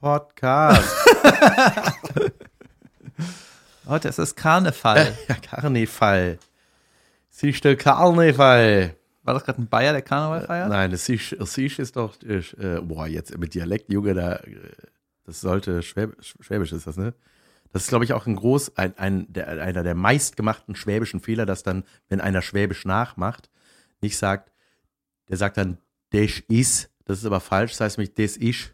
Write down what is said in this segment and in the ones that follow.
Podcast. Heute ist es Karneval. ja, Karneval. Siehst du Karneval? War das gerade ein Bayer, der Karneval feiert? Nein, das Siehst Siehst ist doch, äh, boah, jetzt mit Dialekt, Junge, da, äh, das sollte, Schwäb, Schwäbisch ist das, ne? Das ist, glaube ich, auch ein groß, ein, ein, der, einer der meistgemachten schwäbischen Fehler, dass dann, wenn einer Schwäbisch nachmacht, nicht sagt, der sagt dann, des is, das ist aber falsch, das heißt nämlich, des isch.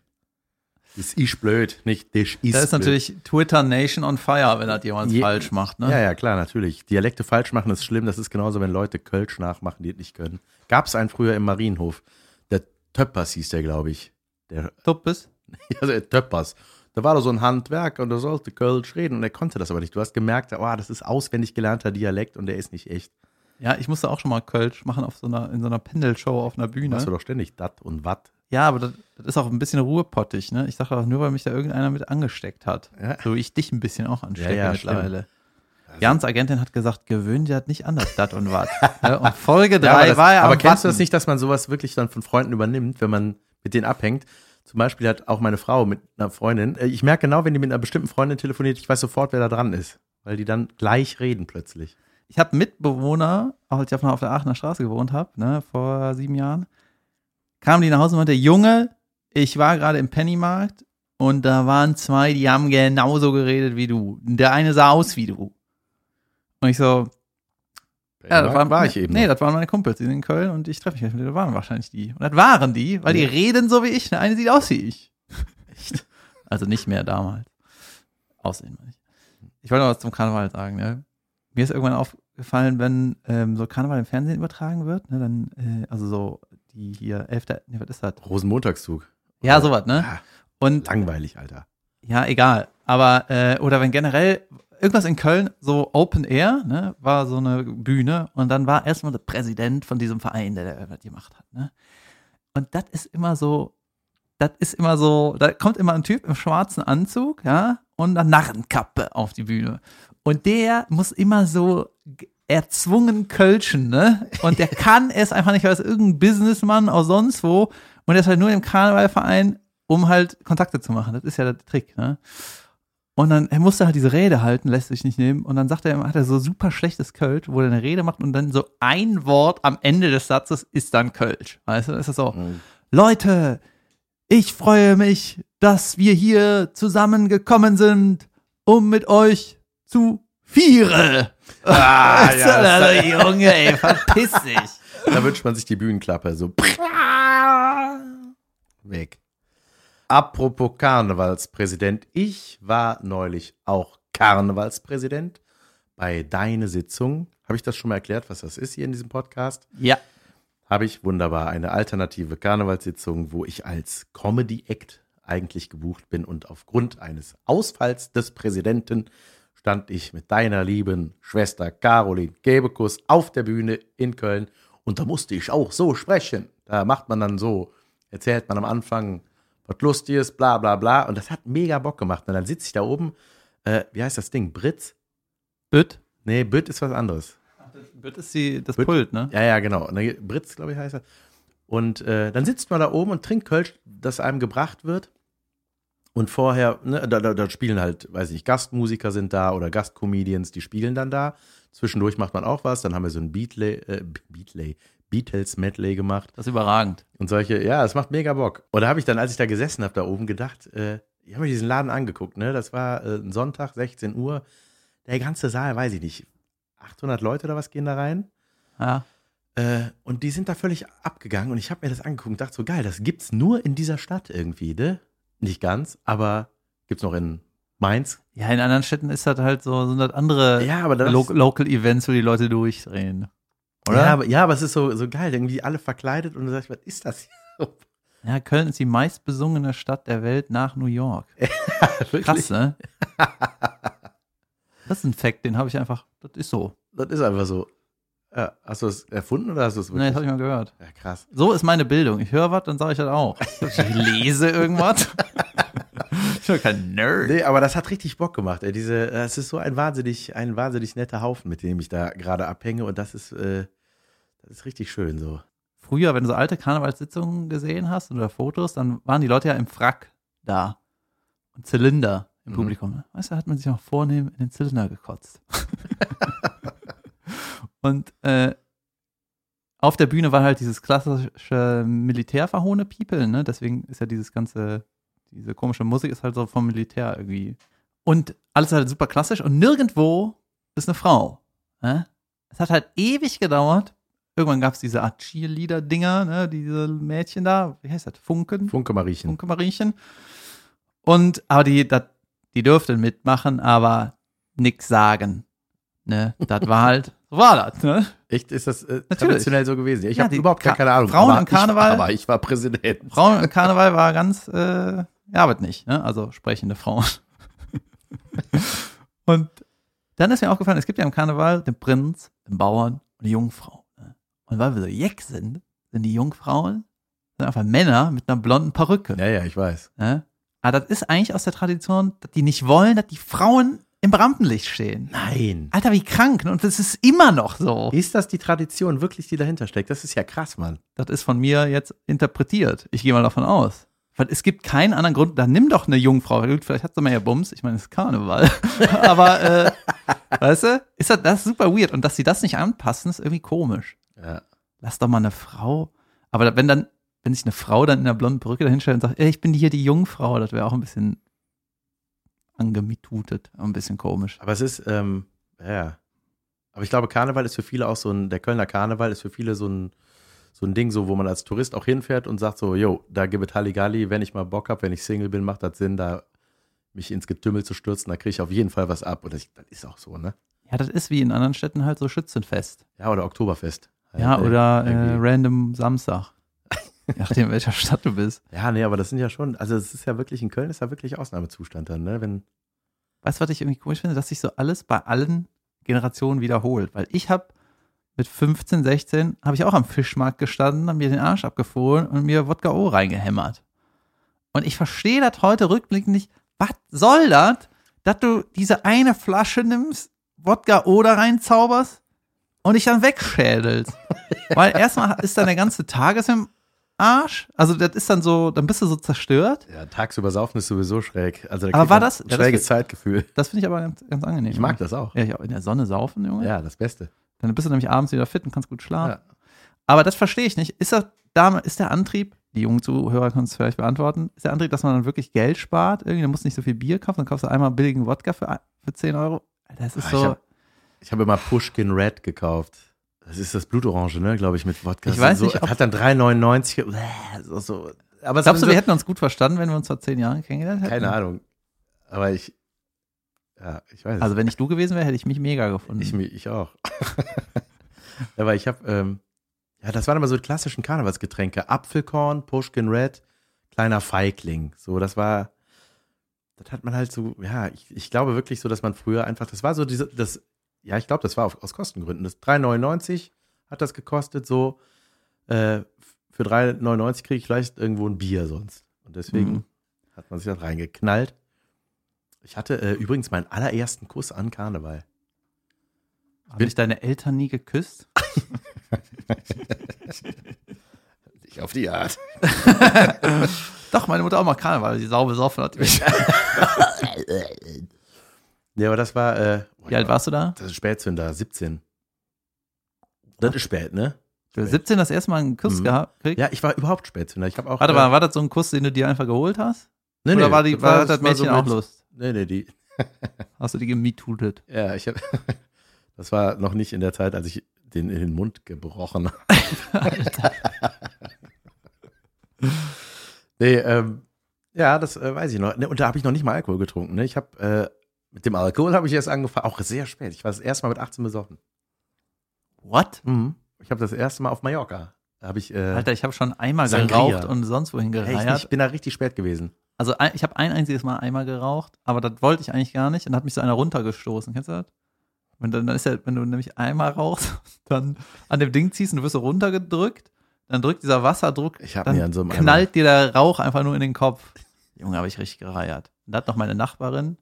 Das ist blöd, nicht des is. Da ist blöd. natürlich Twitter Nation on fire, wenn das jemand Je- falsch macht, ne? Ja, ja, klar, natürlich. Dialekte falsch machen ist schlimm. Das ist genauso, wenn Leute Kölsch nachmachen, die es nicht können. Gab es einen früher im Marienhof. Der Töppers hieß der, glaube ich. Der, ja, der Töppers. Da war da so ein Handwerker und der sollte Kölsch reden und er konnte das aber nicht. Du hast gemerkt, oh, das ist auswendig gelernter Dialekt und der ist nicht echt. Ja, ich musste auch schon mal Kölsch machen auf so einer, in so einer Pendelshow auf einer Bühne. Machst du doch ständig dat und wat. Ja, aber das, das ist auch ein bisschen ruhepottig, ne? Ich sage auch nur, weil mich da irgendeiner mit angesteckt hat. Ja. So wie ich dich ein bisschen auch anstecke Ja, ja, mittlerweile. Jans Agentin hat gesagt, gewöhn dir nicht an, das dat und wat. Ne? und Folge Ja, 3 aber das, war ja aber kennst du Watten. das nicht, dass man sowas wirklich dann von Freunden übernimmt, wenn man mit denen abhängt? Zum Beispiel hat auch meine Frau mit einer Freundin, äh, ich merke genau, wenn die mit einer bestimmten Freundin telefoniert, ich weiß sofort, wer da dran ist. Weil die dann gleich reden plötzlich. Ich habe Mitbewohner, auch als ich auf der Aachener Straße gewohnt habe, ne, vor sieben Jahren, kamen die nach Hause und meinte, Junge, ich war gerade im Pennymarkt und da waren zwei, die haben genauso geredet wie du. Der eine sah aus wie du. Und ich so, ja, das waren, war ich eben. Nee, das waren meine Kumpels, die sind in Köln und ich treffe mich mit denen. Das waren wahrscheinlich die. Und das waren die, weil die Ja. reden so wie ich. Der eine sieht aus wie ich. Echt? Also nicht mehr damals. Aussehen, meine ich. Ich wollte noch was zum Karneval sagen, ne? Mir ist irgendwann aufgefallen, wenn ähm, so Karneval im Fernsehen übertragen wird, ne, dann, äh, also so die hier, 11. Nee, was ist das? Rosenmontagszug. Ja, sowas, ne? Ah, Und langweilig, Alter. ja, egal. Aber, äh, oder wenn generell irgendwas in Köln, so Open Air, ne, war so eine Bühne und dann war erstmal der Präsident von diesem Verein, der, der das gemacht hat, ne. Und das ist immer so, das ist immer so, da kommt immer ein Typ im schwarzen Anzug, ja, und eine Narrenkappe auf die Bühne. Und der muss immer so erzwungen kölschen, ne? Und der kann es einfach nicht, weil es irgendein Businessmann aus sonst wo und der ist halt nur im Karnevalverein, um halt Kontakte zu machen. Das ist ja der Trick, ne? Und dann, er musste halt diese Rede halten, lässt sich nicht nehmen. Und dann sagt er, hat er so super schlechtes Kölsch, wo er eine Rede macht und dann so ein Wort am Ende des Satzes ist dann Kölsch. Weißt du, ist das so, Mhm. Leute, ich freue mich, dass wir hier zusammengekommen sind, um mit euch zu viere. Ah, ja, also, Junge, ey, verpiss dich. Da wünscht man sich die Bühnenklappe so weg. Apropos Karnevalspräsident, ich war neulich auch Karnevalspräsident bei deine Sitzung. Habe ich das schon mal erklärt, was das ist hier in diesem Podcast? Ja. Habe ich wunderbar eine alternative Karnevalssitzung, wo ich als Comedy-Act eigentlich gebucht bin und aufgrund eines Ausfalls des Präsidenten stand ich mit deiner lieben Schwester Caroline Gebekus auf der Bühne in Köln und da musste ich auch so sprechen. Da macht man dann so, erzählt man am Anfang was Lustiges, bla bla bla und das hat mega Bock gemacht. Und dann sitze ich da oben, äh, wie heißt das Ding, Britz? Bütt. Nee, Bütt ist was anderes. Bütt ist die, das Bütt. Pult, ne? Ja, ja, genau. Britz, glaube ich, heißt er. Und äh, dann sitzt man da oben und trinkt Kölsch, das einem gebracht wird. Und vorher, ne, da, da, da spielen halt, weiß ich, Gastmusiker sind da oder Gastcomedians, die spielen dann da. Zwischendurch macht man auch was. Dann haben wir so ein Beatley, äh, Beatley, Beatles Medley gemacht Das ist überragend. und solche. Ja, es macht mega Bock. Und da habe ich dann, als ich da gesessen habe, da oben gedacht, äh, ich habe mir diesen Laden angeguckt. Ne, das war äh, ein Sonntag, 16 Uhr. Der ganze Saal, weiß ich nicht, 800 Leute oder was gehen da rein? Ja. Äh, und die sind da völlig abgegangen und ich habe mir das angeguckt und dachte so, geil, das gibt's nur in dieser Stadt irgendwie, ne? Nicht ganz, aber gibt's noch in Mainz. Ja, in anderen Städten ist das halt so, sind das andere Ja, aber das Lo Local Events, wo die Leute durchdrehen. Oder? Ja, aber, ja, aber es ist so, so geil, irgendwie alle verkleidet und du sagst, was ist das hier? Ja, Köln ist die meistbesungene Stadt der Welt nach New York. Krass, ne? Das ist ein Fact, den habe ich einfach, das ist so. Das ist einfach so. Ja, hast du es erfunden oder hast du es wirklich? das habe ich mal gehört. ja, krass. So ist meine Bildung. Ich höre was, dann sage ich das auch. Ich lese irgendwas. Ich bin kein Nerd. Nee, aber das hat richtig Bock gemacht. Ey. Diese, es ist so ein wahnsinnig, ein wahnsinnig netter Haufen, mit dem ich da gerade abhänge. Und das ist, äh, das ist richtig schön so. Früher, wenn du so alte Karnevalssitzungen gesehen hast oder Fotos, dann waren die Leute ja im Frack da. Und Zylinder im Mhm. Publikum. Weißt du, da hat man sich auch vornehm in den Zylinder gekotzt. und äh, auf der Bühne war halt dieses klassische Militärverhohne People, ne? Deswegen ist ja dieses ganze, diese komische Musik ist halt so vom Militär irgendwie. Und alles halt super klassisch und nirgendwo ist eine Frau. Ne? Es hat halt ewig gedauert. Irgendwann gab es diese Art Cheerleader-Dinger, ne? diese Mädchen da, wie heißt das? Funken? Funke Mariechen. Funke Mariechen. Und, aber die, dat, die durften mitmachen, aber nix sagen. Ne? Das war halt, so war das, ne? Echt, ist das äh, traditionell so gewesen? Ich Ja, habe überhaupt gar keine Ahnung. Frauen im Karneval- Ich, aber ich war Präsident. Frauen im Karneval war ganz, äh, ja, aber nicht, ne? Also sprechende Frauen. und dann ist mir aufgefallen, es gibt ja im Karneval den Prinz, den Bauern und die Jungfrau. Und weil wir so jeck sind, sind die Jungfrauen sind einfach Männer mit einer blonden Perücke. Ja, ja, ich weiß. Ne? Aber das ist eigentlich aus der Tradition, dass die nicht wollen, dass die Frauen im Rampenlicht stehen. Nein. Alter, wie krank. ne? Und das ist immer noch so. Ist das die Tradition wirklich, die dahinter steckt? Das ist ja krass, Mann. Das ist von mir jetzt interpretiert. Ich gehe mal davon aus. Weil es gibt keinen anderen Grund. Dann nimm doch eine Jungfrau. Vielleicht hat sie mal ja Bums. Ich meine, es ist Karneval. Aber, äh, weißt du, ist das, das ist super weird. Und dass sie das nicht anpassen, ist irgendwie komisch. Ja. Lass doch mal eine Frau. Aber wenn dann, wenn sich eine Frau dann in einer blonden Perücke dahinstellt und sagt, ey, ich bin hier die Jungfrau, das wäre auch ein bisschen angemitutet. Ein bisschen komisch. Aber es ist, ähm, ja. Aber ich glaube, Karneval ist für viele auch so ein, der Kölner Karneval ist für viele so ein, so ein Ding, so, wo man als Tourist auch hinfährt und sagt so, yo, da gibt es Halligalli, wenn ich mal Bock habe, wenn ich Single bin, macht das Sinn, da mich ins Getümmel zu stürzen, da kriege ich auf jeden Fall was ab. Und das, das ist auch so, ne? Ja, das ist wie in anderen Städten halt so Schützenfest. Ja, oder Oktoberfest. Ja, Halt, oder äh, random Samstag. Je nachdem, in welcher Stadt du bist. Ja, nee, aber das sind ja schon, also es ist ja wirklich, in Köln ist ja wirklich Ausnahmezustand dann, ne? Wenn, Weißt du, was ich irgendwie komisch finde? Dass sich so alles bei allen Generationen wiederholt. Weil ich habe mit 15, 16, habe ich auch am Fischmarkt gestanden, habe mir den Arsch abgefroren und mir Wodka O reingehämmert. Und ich verstehe das heute rückblickend nicht. Was soll das, dass du diese eine Flasche nimmst, Wodka O da reinzauberst und dich dann wegschädelst? Weil erstmal ist dann der ganze Tages im Arsch. Also das ist dann so, dann bist du so zerstört. ja, tagsüber saufen ist sowieso schräg. Also da Aber war das- ein ja, das- schräges Zeitgefühl. Das finde ich aber ganz, ganz angenehm. Ich mag das auch. Ja, ich auch in der Sonne saufen, Junge. Ja, das Beste. Dann bist du nämlich abends wieder fit und kannst gut schlafen. Ja. Aber das verstehe ich nicht. Ist, das, da, ist der Antrieb, die jungen Zuhörer können es vielleicht beantworten, ist der Antrieb, dass man dann wirklich Geld spart? Irgendwie, dann musst du nicht so viel Bier kaufen, dann kaufst du einmal billigen Wodka für, für 10 Euro. Alter, das ist so. Ich habe immer Pushkin Red gekauft. Das ist das Blutorange, ne, glaube ich, mit Wodka. Ich weiß so, nicht, ob- hat dann 3,99. ge- Bäh, So, so. Aber Glaubst du, sind wir so, hätten uns gut verstanden, wenn wir uns vor 10 Jahren kennengelernt hätten? Keine Ahnung. Aber ich, ja, ich weiß es. Also, wenn ich du gewesen wäre, hätte ich mich mega gefunden. Ich, ich auch. Aber ich habe, ähm, ja, das waren immer so die klassischen Karnevalsgetränke. Apfelkorn, Pushkin Red, kleiner Feigling. So, das war, das hat man halt so, ja, ich, ich glaube wirklich so, dass man früher einfach, das war so diese, das, ja, ich glaube, das war auf, aus Kostengründen. Das 3,99 hat das gekostet, so, äh, für 3,99 kriege ich vielleicht irgendwo ein Bier sonst. Und deswegen Mhm. hat man sich das reingeknallt. Ich hatte äh, übrigens meinen allerersten Kuss an Karneval. Haben dich deine Eltern nie geküsst? Nicht auf die Art. Doch, meine Mutter auch mal Karneval, die sau besoffen hat. Wie Ja, aber das war, äh, alt warst du da? Das ist Spätzünder, 17. Das ist spät, ne? Hast 17 das erste Mal einen Kuss Mhm. gehabt? Ja, ich war überhaupt Spätzünder. Ich habe auch. Warte äh, mal, war das so ein Kuss, den du dir einfach geholt hast? nee, Oder nee, war, die, war das, war Mädchen so auch Lust? Nee, nee, die. Hast du die gemietutet? Ja, ich habe. Das war noch nicht in der Zeit, als ich den in den Mund gebrochen habe. nee, ähm, ja, das äh, weiß ich noch. Ne, und da habe ich noch nicht mal Alkohol getrunken. Ne? Ich habe äh, mit dem Alkohol habe ich erst angefangen, auch sehr spät. Ich war das erste Mal mit 18 besoffen. What? Mhm. Ich habe das erste Mal auf Mallorca. Da habe ich. Äh, Alter, ich habe schon einmal Sangria. geraucht und sonst wohin gereiert. ich bin da richtig spät gewesen. Also ich habe ein einziges Mal einmal geraucht, aber das wollte ich eigentlich gar nicht. Und dann hat mich so einer runtergestoßen. Kennst du das? Wenn, dann, dann ist ja, wenn du nämlich einmal rauchst, dann an dem Ding ziehst und du wirst so runtergedrückt, dann drückt dieser Wasserdruck, Ich habe dann so einem knallt dir der Rauch einfach nur in den Kopf. Junge, habe ich richtig gereiert. Und da hat noch meine Nachbarin,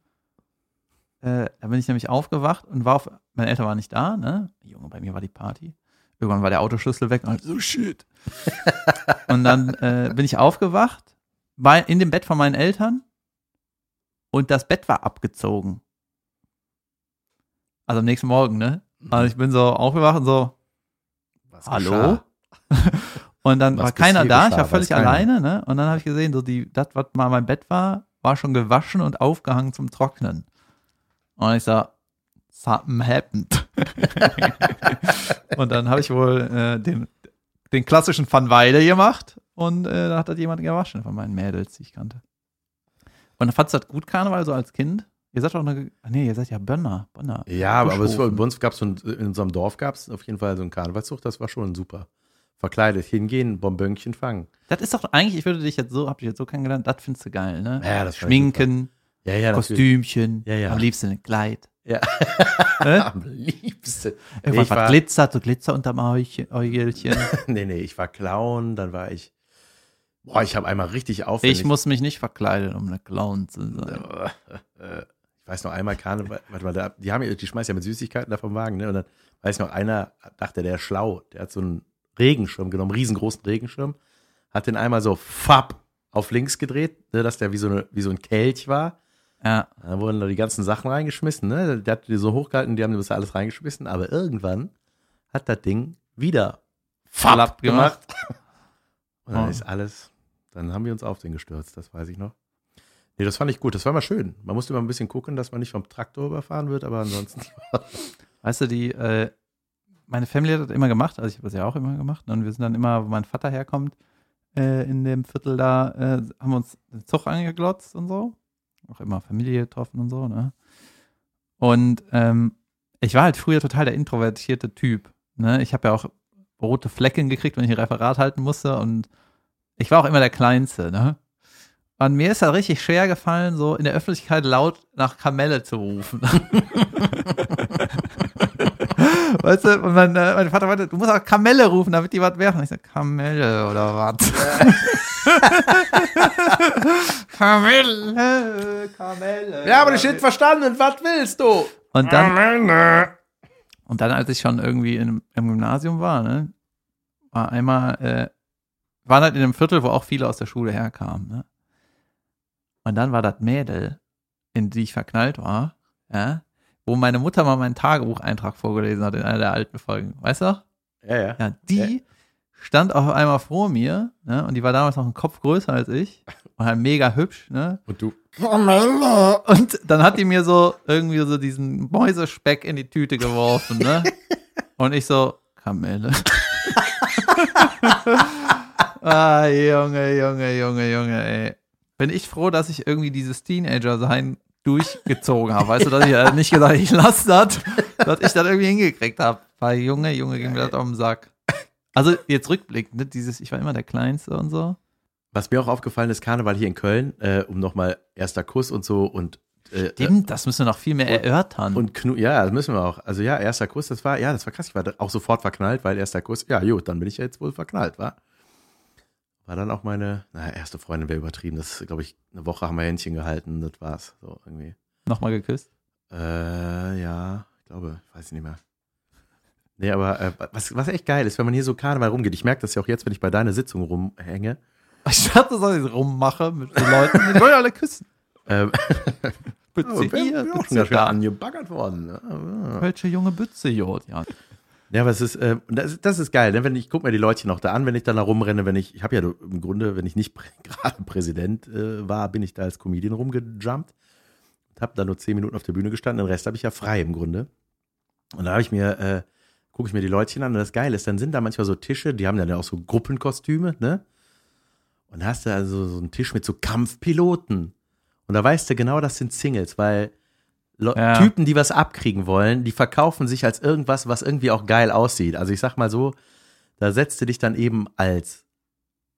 äh, da bin ich nämlich aufgewacht und war auf, meine Eltern waren nicht da, ne? Junge, bei mir war die Party. Irgendwann war der Autoschlüssel weg und halt so shit. und dann äh, bin ich aufgewacht, bei, in dem Bett von meinen Eltern und das Bett war abgezogen. Also am nächsten Morgen, ne? Also ich bin so aufgewacht und so, Was hallo? Und dann Was war keiner da, ich war völlig alleine, ne? Und dann habe ich gesehen, so die, das, was mal mein Bett war, war schon gewaschen und aufgehangen zum Trocknen. Und ich sag, something happened. und dann habe ich wohl äh, den, den klassischen Van Weide gemacht und äh, da hat das jemand gewaschen von meinen Mädels, die ich kannte. Und dann fandst du das gut, Karneval, so als Kind? Ihr seid doch eine, ach nee, ihr seid ja Bönner, Bönner. Ja, aber, aber es war, bei uns gab es so in unserem Dorf gab es auf jeden Fall so einen Karnevalszug, das war schon super. Verkleidet hingehen, Bonbönchen fangen. Das ist doch eigentlich, ich würde dich jetzt so, hab dich jetzt so kennengelernt, das findest du geil, ne? Ja, das war Schminken, Ja, ja. Kostümchen, Ja, ja. am liebsten ein Kleid. Ja. Am liebsten. Irgendwas, ich war, glitzert, so Glitzer unterm Äugelchen. nee, nee, ich war Clown, dann war ich. Boah, ich habe einmal richtig aufwendig. Ich muss mich nicht verkleiden, um eine Clown zu sein. Ich weiß noch einmal Karneval, warte mal, da, die haben ja, die schmeißen ja mit Süßigkeiten da vom Wagen, ne? Und dann weiß noch einer, dachte der ist schlau, der hat so einen Regenschirm genommen, einen riesengroßen Regenschirm, hat den einmal so fapp auf links gedreht, ne, dass der wie so, eine, wie so ein Kelch war. Ja, Da wurden da die ganzen Sachen reingeschmissen, ne? Der hat die so hochgehalten, die haben das alles reingeschmissen, aber irgendwann hat das Ding wieder Flapp gemacht. gemacht. Und dann Oh. ist alles, dann haben wir uns auf den gestürzt, das weiß ich noch. Nee, das fand ich gut, das war mal schön. Man musste immer ein bisschen gucken, dass man nicht vom Traktor überfahren wird, aber ansonsten. weißt du, die, äh, meine Family hat das immer gemacht, also ich habe das ja auch immer gemacht. ne? Und wir sind dann immer, wo mein Vater herkommt, äh, in dem Viertel da, äh, haben wir uns den Zug angeglotzt und so. Auch immer Familie getroffen und so, ne? Und ähm, ich war halt früher total der introvertierte Typ. Ne? Ich habe ja auch rote Flecken gekriegt, wenn ich ein Referat halten musste und ich war auch immer der Kleinste, ne? Und mir ist halt richtig schwer gefallen, so in der Öffentlichkeit laut nach Kamelle zu rufen. weißt du, und mein, äh, mein Vater meinte, du musst auch Kamelle rufen, damit die was werfen. Ich sag, Kamelle oder was? Kamelle, Kamelle. Ja, aber ich hätte verstanden, was willst du? Und dann, und dann, als ich schon irgendwie in, im Gymnasium war, ne, war einmal, äh, waren halt in einem Viertel, wo auch viele aus der Schule herkamen, ne? Und dann war das Mädel, in die ich verknallt war, ja, wo meine Mutter mal meinen Tagebucheintrag vorgelesen hat in einer der alten Folgen. Weißt du? Ja, ja. Ja, die stand auf einmal vor mir, ne? Und die war damals noch einen Kopf größer als ich. War halt mega hübsch, ne? Und du. Und dann hat die mir so irgendwie so diesen Mäusespeck in die Tüte geworfen, ne? Und ich so, Kamelle. ah, Junge, Junge, Junge, Junge, ey. Bin ich froh, dass ich irgendwie dieses Teenager-Sein durchgezogen habe. Weißt du, dass ich äh, nicht gesagt habe, ich lasse das, dass ich das irgendwie hingekriegt habe. Weil Junge, Junge, ging mir das auf den Sack. Also jetzt rückblickend, ne, dieses, ich war immer der Kleinste und so. Was mir auch aufgefallen ist, Karneval hier in Köln, äh, um nochmal erster Kuss und so und. Äh, Stimmt, das müssen wir noch viel mehr erörtern. Und Knu ja, das müssen wir auch. Also ja, erster Kuss, das war, ja, das war krass. Ich war auch sofort verknallt, weil erster Kuss, ja, gut, dann bin ich ja jetzt wohl verknallt, war. War dann auch meine, naja, erste Freundin wäre übertrieben. Das, glaube ich, eine Woche haben wir Händchen gehalten, das war's. So irgendwie. Nochmal geküsst. Äh, ja, ich glaube, ich weiß nicht mehr. Nee, aber äh, was, was echt geil ist, wenn man hier so Karneval rumgeht, ich merke das ja auch jetzt, wenn ich bei deiner Sitzung rumhänge. Ich dachte, dass ich rummache mit den Leuten. Die wollen alle küssen. Ähm, Bütze wir- hier, Bütze da. angebaggert worden. ne? Ja. Welche junge Bütze, Jod, ja. Ja, aber es ist, äh, das, das ist geil, ne? wenn ich guck mir die Leute noch da an, wenn ich dann da rumrenne, wenn ich, ich habe ja im Grunde, wenn ich nicht prä- gerade Präsident äh, war, bin ich da als Comedian rumgejumpt, habe da nur zehn Minuten auf der Bühne gestanden, den Rest habe ich ja frei im Grunde. Und da habe ich mir, äh, gucke ich mir die Leutchen an und das Geile ist, dann sind da manchmal so Tische, die haben dann ja auch so Gruppenkostüme, ne? Und da hast du also so einen Tisch mit so Kampfpiloten. Und da weißt du genau, das sind Singles, weil Le Ja. Typen, die was abkriegen wollen, die verkaufen sich als irgendwas, was irgendwie auch geil aussieht. Also ich sag mal so, da setzt du dich dann eben als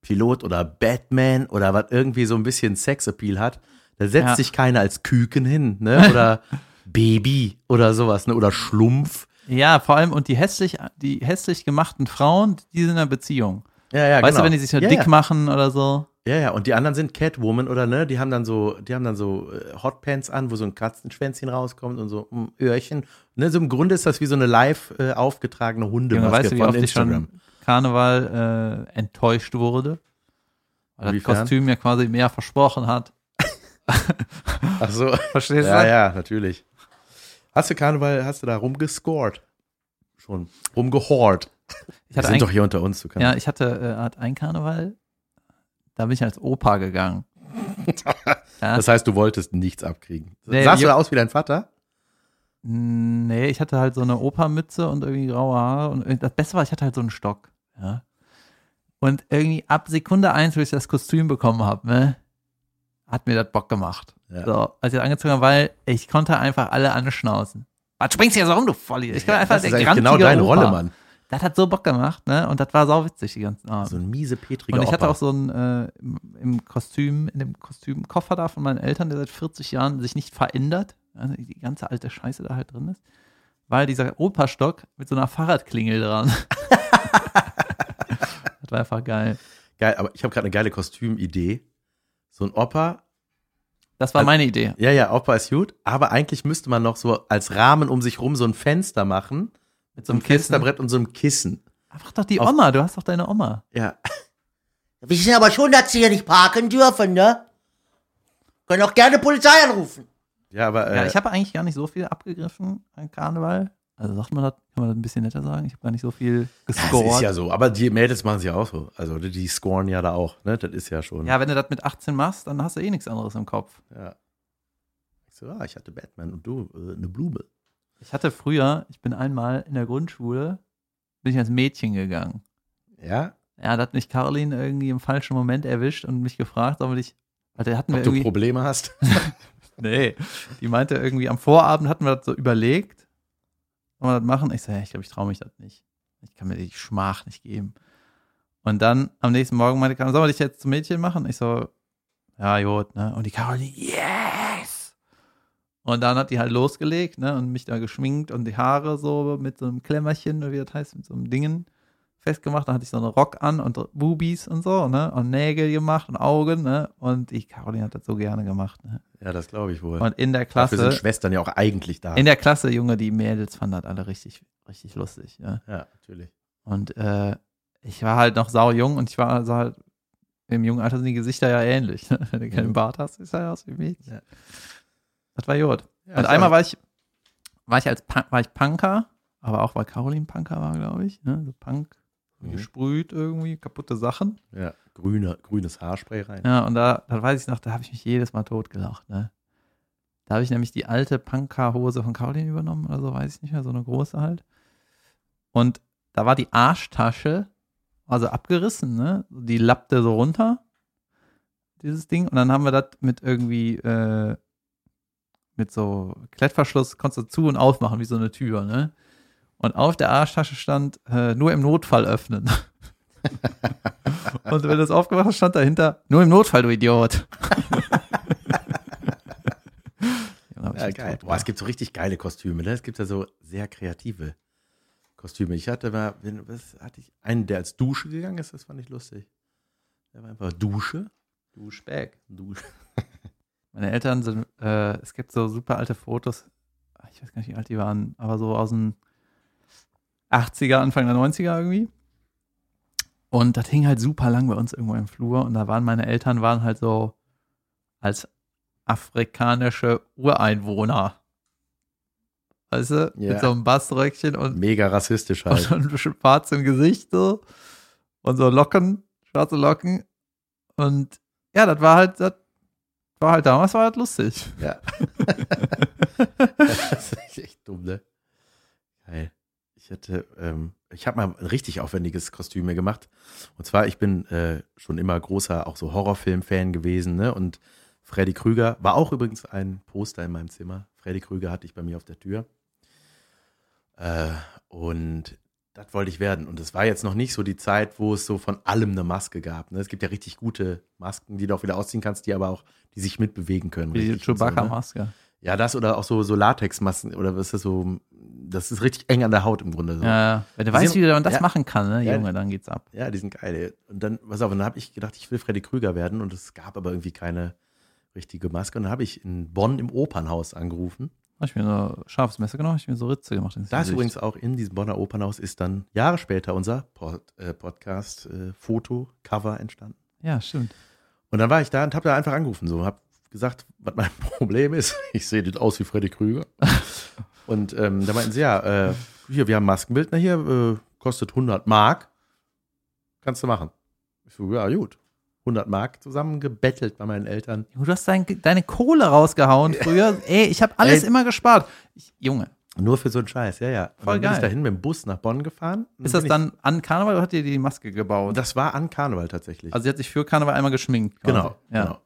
Pilot oder Batman oder was irgendwie so ein bisschen Sexappeal hat. Da setzt Ja. sich keiner als Küken hin, ne? Oder Baby oder sowas, ne? Oder Schlumpf. Ja, vor allem, und die hässlich, die hässlich gemachten Frauen, die sind in einer Beziehung. Ja, ja, weißt genau. du, wenn die sich so ja, dick ja. machen oder so? Ja, ja, und die anderen sind Catwoman oder ne? Die haben dann so, die haben dann so äh, Hotpants an, wo so ein Katzenschwänzchen rauskommt und so ein Öhrchen. Ne, so im Grunde ist das wie so eine live äh, aufgetragene Hundemaske weißt du, wie oft ich Instagram. schon Karneval äh, enttäuscht wurde? Weil das Inwiefern? Kostüm mir quasi mehr versprochen hat. Ach so. Verstehst Ja, du? ja, natürlich. Hast du Karneval, hast du da rumgescored? Schon. Rumgehort. Ich Wir hatte sind ein, doch hier unter uns, du kannst. ja, ich hatte äh, hat ein Karneval, da bin ich als Opa gegangen. Ja. Das heißt, du wolltest nichts abkriegen. Nee, Sahst du wir- da aus wie dein Vater? Nee, ich hatte halt so eine Opermütze und irgendwie graue Haare. Und das Beste war, ich hatte halt so einen Stock. Ja. Und irgendwie ab Sekunde eins, wo ich das Kostüm bekommen habe, ne, hat mir das Bock gemacht. Ja. So, als ich das angezogen habe, weil ich konnte einfach alle anschnauzen. Was springst du hier so rum, du Volli? Ich kann einfach das ist eigentlich genau deine. Rolle, Mann. Das hat so Bock gemacht, ne? Und das war sauwitzig die ganzen Abend. So ein miese, petriger Und ich hatte Opa. auch so ein äh, im- Kostüm, in dem Kostümkoffer da von meinen Eltern, der seit 40 Jahren sich nicht verändert, also die ganze alte Scheiße da halt drin ist, weil dieser Operstock mit so einer Fahrradklingel dran. das war einfach geil. Geil, aber ich habe gerade eine geile Kostümidee. So ein Opa, Das war Also- meine Idee. ja, ja, Opa ist gut, aber eigentlich müsste man noch so als Rahmen um sich rum so ein Fenster machen. Mit So ein Fensterbrett und so einem Kissen. Frag doch die Auf- Oma, du hast doch deine Oma. Ja. Wir wissen aber schon, dass sie hier nicht parken dürfen, ne? Können auch gerne Polizei anrufen. Ja, aber äh, Ja, ich habe eigentlich gar nicht so viel abgegriffen an Karneval. Also sagt man das, kann man das ein bisschen netter sagen? Ich habe gar nicht so viel das gescored. ist ja so. Aber die Mädels machen es ja auch so. Also die, die scoren ja da auch. Ne? Das ist ja schon. ja, wenn du das mit 18 machst, dann hast du eh nichts anderes im Kopf. ja. Ich so, ah, ich hatte Batman und du äh, eine Blume. Ich hatte früher, ich bin einmal in der Grundschule, bin ich als Mädchen gegangen. Ja? Er hat mich Caroline irgendwie im falschen Moment erwischt und mich gefragt, ob ich, weil der hatten wir Ob du irgendwie, Probleme hast? nee, die meinte irgendwie, am Vorabend hatten wir das so überlegt, wollen wir das machen? Ich so, ja, ich glaube, ich traue mich das nicht. Ich kann mir die Schmach nicht geben. Und dann am nächsten Morgen meinte Caroline, sollen wir dich jetzt zum Mädchen machen? Ich so, ja, gut, ne? Und die Caroline, yes! Und dann hat die halt losgelegt, ne? Und mich da geschminkt und die Haare so mit so einem Klemmerchen, wie das heißt, mit so einem Dingen festgemacht. Dann hatte ich so einen Rock an und Bubis und so, ne? Und Nägel gemacht und Augen, ne? Und die Caroline hat das so gerne gemacht, ne? Ja, das glaube ich wohl. Und in der Dafür sind Klasse, Schwestern ja auch eigentlich da. in der Klasse, Junge, die Mädels fanden das alle richtig, richtig lustig, ja. ja, natürlich. Und äh, ich war halt noch sau jung und ich war sah halt im jungen Alter sind die Gesichter ja ähnlich. ne? Wenn du keinen Mhm. Bart hast, ist er aus wie Mädchen. Ja. Das war gut. Ja, und einmal war ich, war ich als Punk, war ich Punker, aber auch weil Caroline Punker war, glaube ich. Ne? So Punk Mhm. gesprüht irgendwie, kaputte Sachen. Ja, grüne, grünes Haarspray rein. Ja, und da, da weiß ich noch, da habe ich mich jedes Mal totgelacht. Ne? Da habe ich nämlich die alte Punker-Hose von Caroline übernommen oder so, weiß ich nicht mehr, so eine große halt. Und da war die Arschtasche, also abgerissen, ne? Die lappte so runter, dieses Ding. Und dann haben wir das mit irgendwie, äh, mit so Klettverschluss, konntest du zu und aufmachen, wie so eine Tür, ne? Und auf der Arschtasche stand, äh, nur im Notfall öffnen. und wenn du das aufgemacht hast, stand dahinter, nur im Notfall, du Idiot. Ja, geil. Boah, es gibt so richtig geile Kostüme. Ne? Es gibt ja so sehr kreative Kostüme. Ich hatte mal, was hatte ich? Einen, der als Dusche gegangen ist, das fand ich lustig. Der war einfach Dusche. Duschback. Dusche. Meine Eltern sind, äh, es gibt so super alte Fotos, ich weiß gar nicht, wie alt die waren, aber so aus den 80er, Anfang der 90er irgendwie. Und das hing halt super lang bei uns irgendwo im Flur und da waren meine Eltern waren halt so als afrikanische Ureinwohner. Weißt du? Ja. Mit so einem Baströckchen und Mega rassistisch und halt. so ein schwarzem Gesicht so und so Locken, schwarze Locken und ja, das war halt, das war halt damals war halt lustig. Ja. das ist echt dumm, ne? Geil. Ich hatte, ähm, ich habe mal ein richtig aufwendiges Kostüm mir gemacht. Und zwar, ich bin äh, schon immer großer, auch so Horrorfilm-Fan gewesen, ne? Und Freddy Krüger war auch übrigens ein Poster in meinem Zimmer. Freddy Krüger hatte ich bei mir auf der Tür. Äh, und das wollte ich werden. Und es war jetzt noch nicht so die Zeit, wo es so von allem eine Maske gab. Ne? Es gibt ja richtig gute Masken, die du auch wieder ausziehen kannst, die aber auch, die sich mitbewegen können. Wie die und so, ne? Chewbacca-Maske. Ja, das oder auch so, so Latexmasken oder was ist das so, das ist richtig eng an der Haut im Grunde. So. Ja, ja. Wenn du Die weißt, sind- wie man das ja. machen kann, ne, Ja. Junge, dann geht's ab. Ja, die sind geil. Ey. Und dann, pass auf, und dann habe ich gedacht, ich will Freddy Krüger werden und es gab aber irgendwie keine richtige Maske. Und dann habe ich in Bonn im Opernhaus angerufen. Hab ich mir so scharfes Messer genommen, hab ich mir so Ritze gemacht. Da ist übrigens auch in diesem Bonner Opernhaus ist dann Jahre später unser Pod, äh, Podcast äh, Foto Cover entstanden. Ja, stimmt. Und dann war ich da und habe da einfach angerufen, so habe gesagt, was mein Problem ist. Ich sehe das aus wie Freddy Krüger. und ähm, da meinten sie, ja, äh, hier, wir haben Maskenbildner hier, äh, kostet 100 Mark. Kannst du machen. Ich so, ja, gut. 100 Mark zusammengebettelt bei meinen Eltern. Du hast dein, deine Kohle rausgehauen früher. Ey, ich habe alles Ey. immer gespart. Ich, Junge, Nur für so einen Scheiß, ja, ja. Voll dann bin ich geil. dahin mit dem Bus nach Bonn gefahren. Ist das dann an Karneval oder hat ihr die Maske gebaut? Das war an Karneval tatsächlich. also sie hat sich für Karneval einmal geschminkt. quasi. Genau, Ja. genau.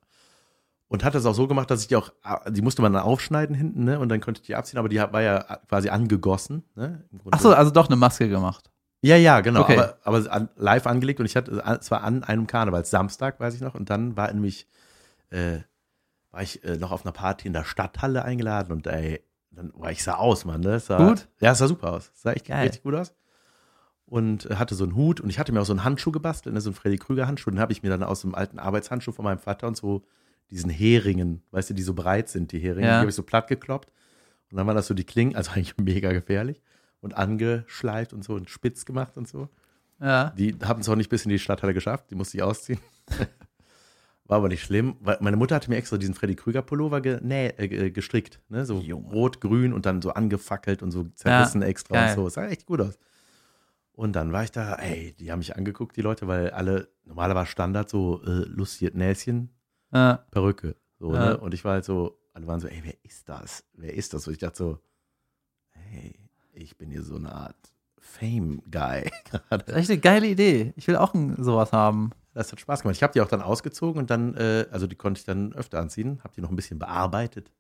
Und hat das auch so gemacht, dass ich die auch, die musste man dann aufschneiden hinten, ne? Und dann konnte ich die abziehen, aber die war ja quasi angegossen, ne? Im Grunde. Ach so, also doch eine Maske gemacht. Ja, ja, genau. Okay. Aber, aber an, live angelegt und ich hatte, es war an einem Karnevalssamstag, weiß ich noch. Und dann war nämlich, äh, war ich äh, noch auf einer Party in der Stadthalle eingeladen und ey, dann war ich sah aus, Mann. Ne? Sah, Gut? Ja, es sah super aus. Sah echt Geil. richtig gut aus. Und äh, hatte so einen Hut und ich hatte mir auch so einen Handschuh gebastelt, ne? so einen Freddy Krüger Handschuh. Den habe ich mir dann aus dem alten Arbeitshandschuh von meinem Vater und so diesen Heringen, weißt du, die so breit sind, die Heringe, Ja. die habe ich so platt gekloppt. Und dann waren das so die Klingen, also eigentlich mega gefährlich. Und angeschleift und so und spitz gemacht und so. Ja. Die haben es auch nicht bis in die Stadthalle geschafft, die musste ich ausziehen. War aber nicht schlimm, weil meine Mutter hatte mir extra diesen Freddy Krüger Pullover genä äh, ge- gestrickt, ne? so Junge. rot, grün und dann so angefackelt und so zerrissen extra geil. und so. Es sah echt gut aus. Und dann war ich da, ey, die haben mich angeguckt, die Leute, weil alle, normaler war Standard so äh, lustiges Näschen, Ja. Perücke. So, Ja. ne? Und ich war halt so, alle waren so, ey, wer ist das? Wer ist das? Und ich dachte so, hey, ich bin hier so eine Art Fame-Guy gerade. Das ist echt eine geile Idee. Ich will auch ein, sowas haben. Das hat Spaß gemacht. Ich habe die auch dann ausgezogen und dann, äh, also die konnte ich dann öfter anziehen, habe die noch ein bisschen bearbeitet.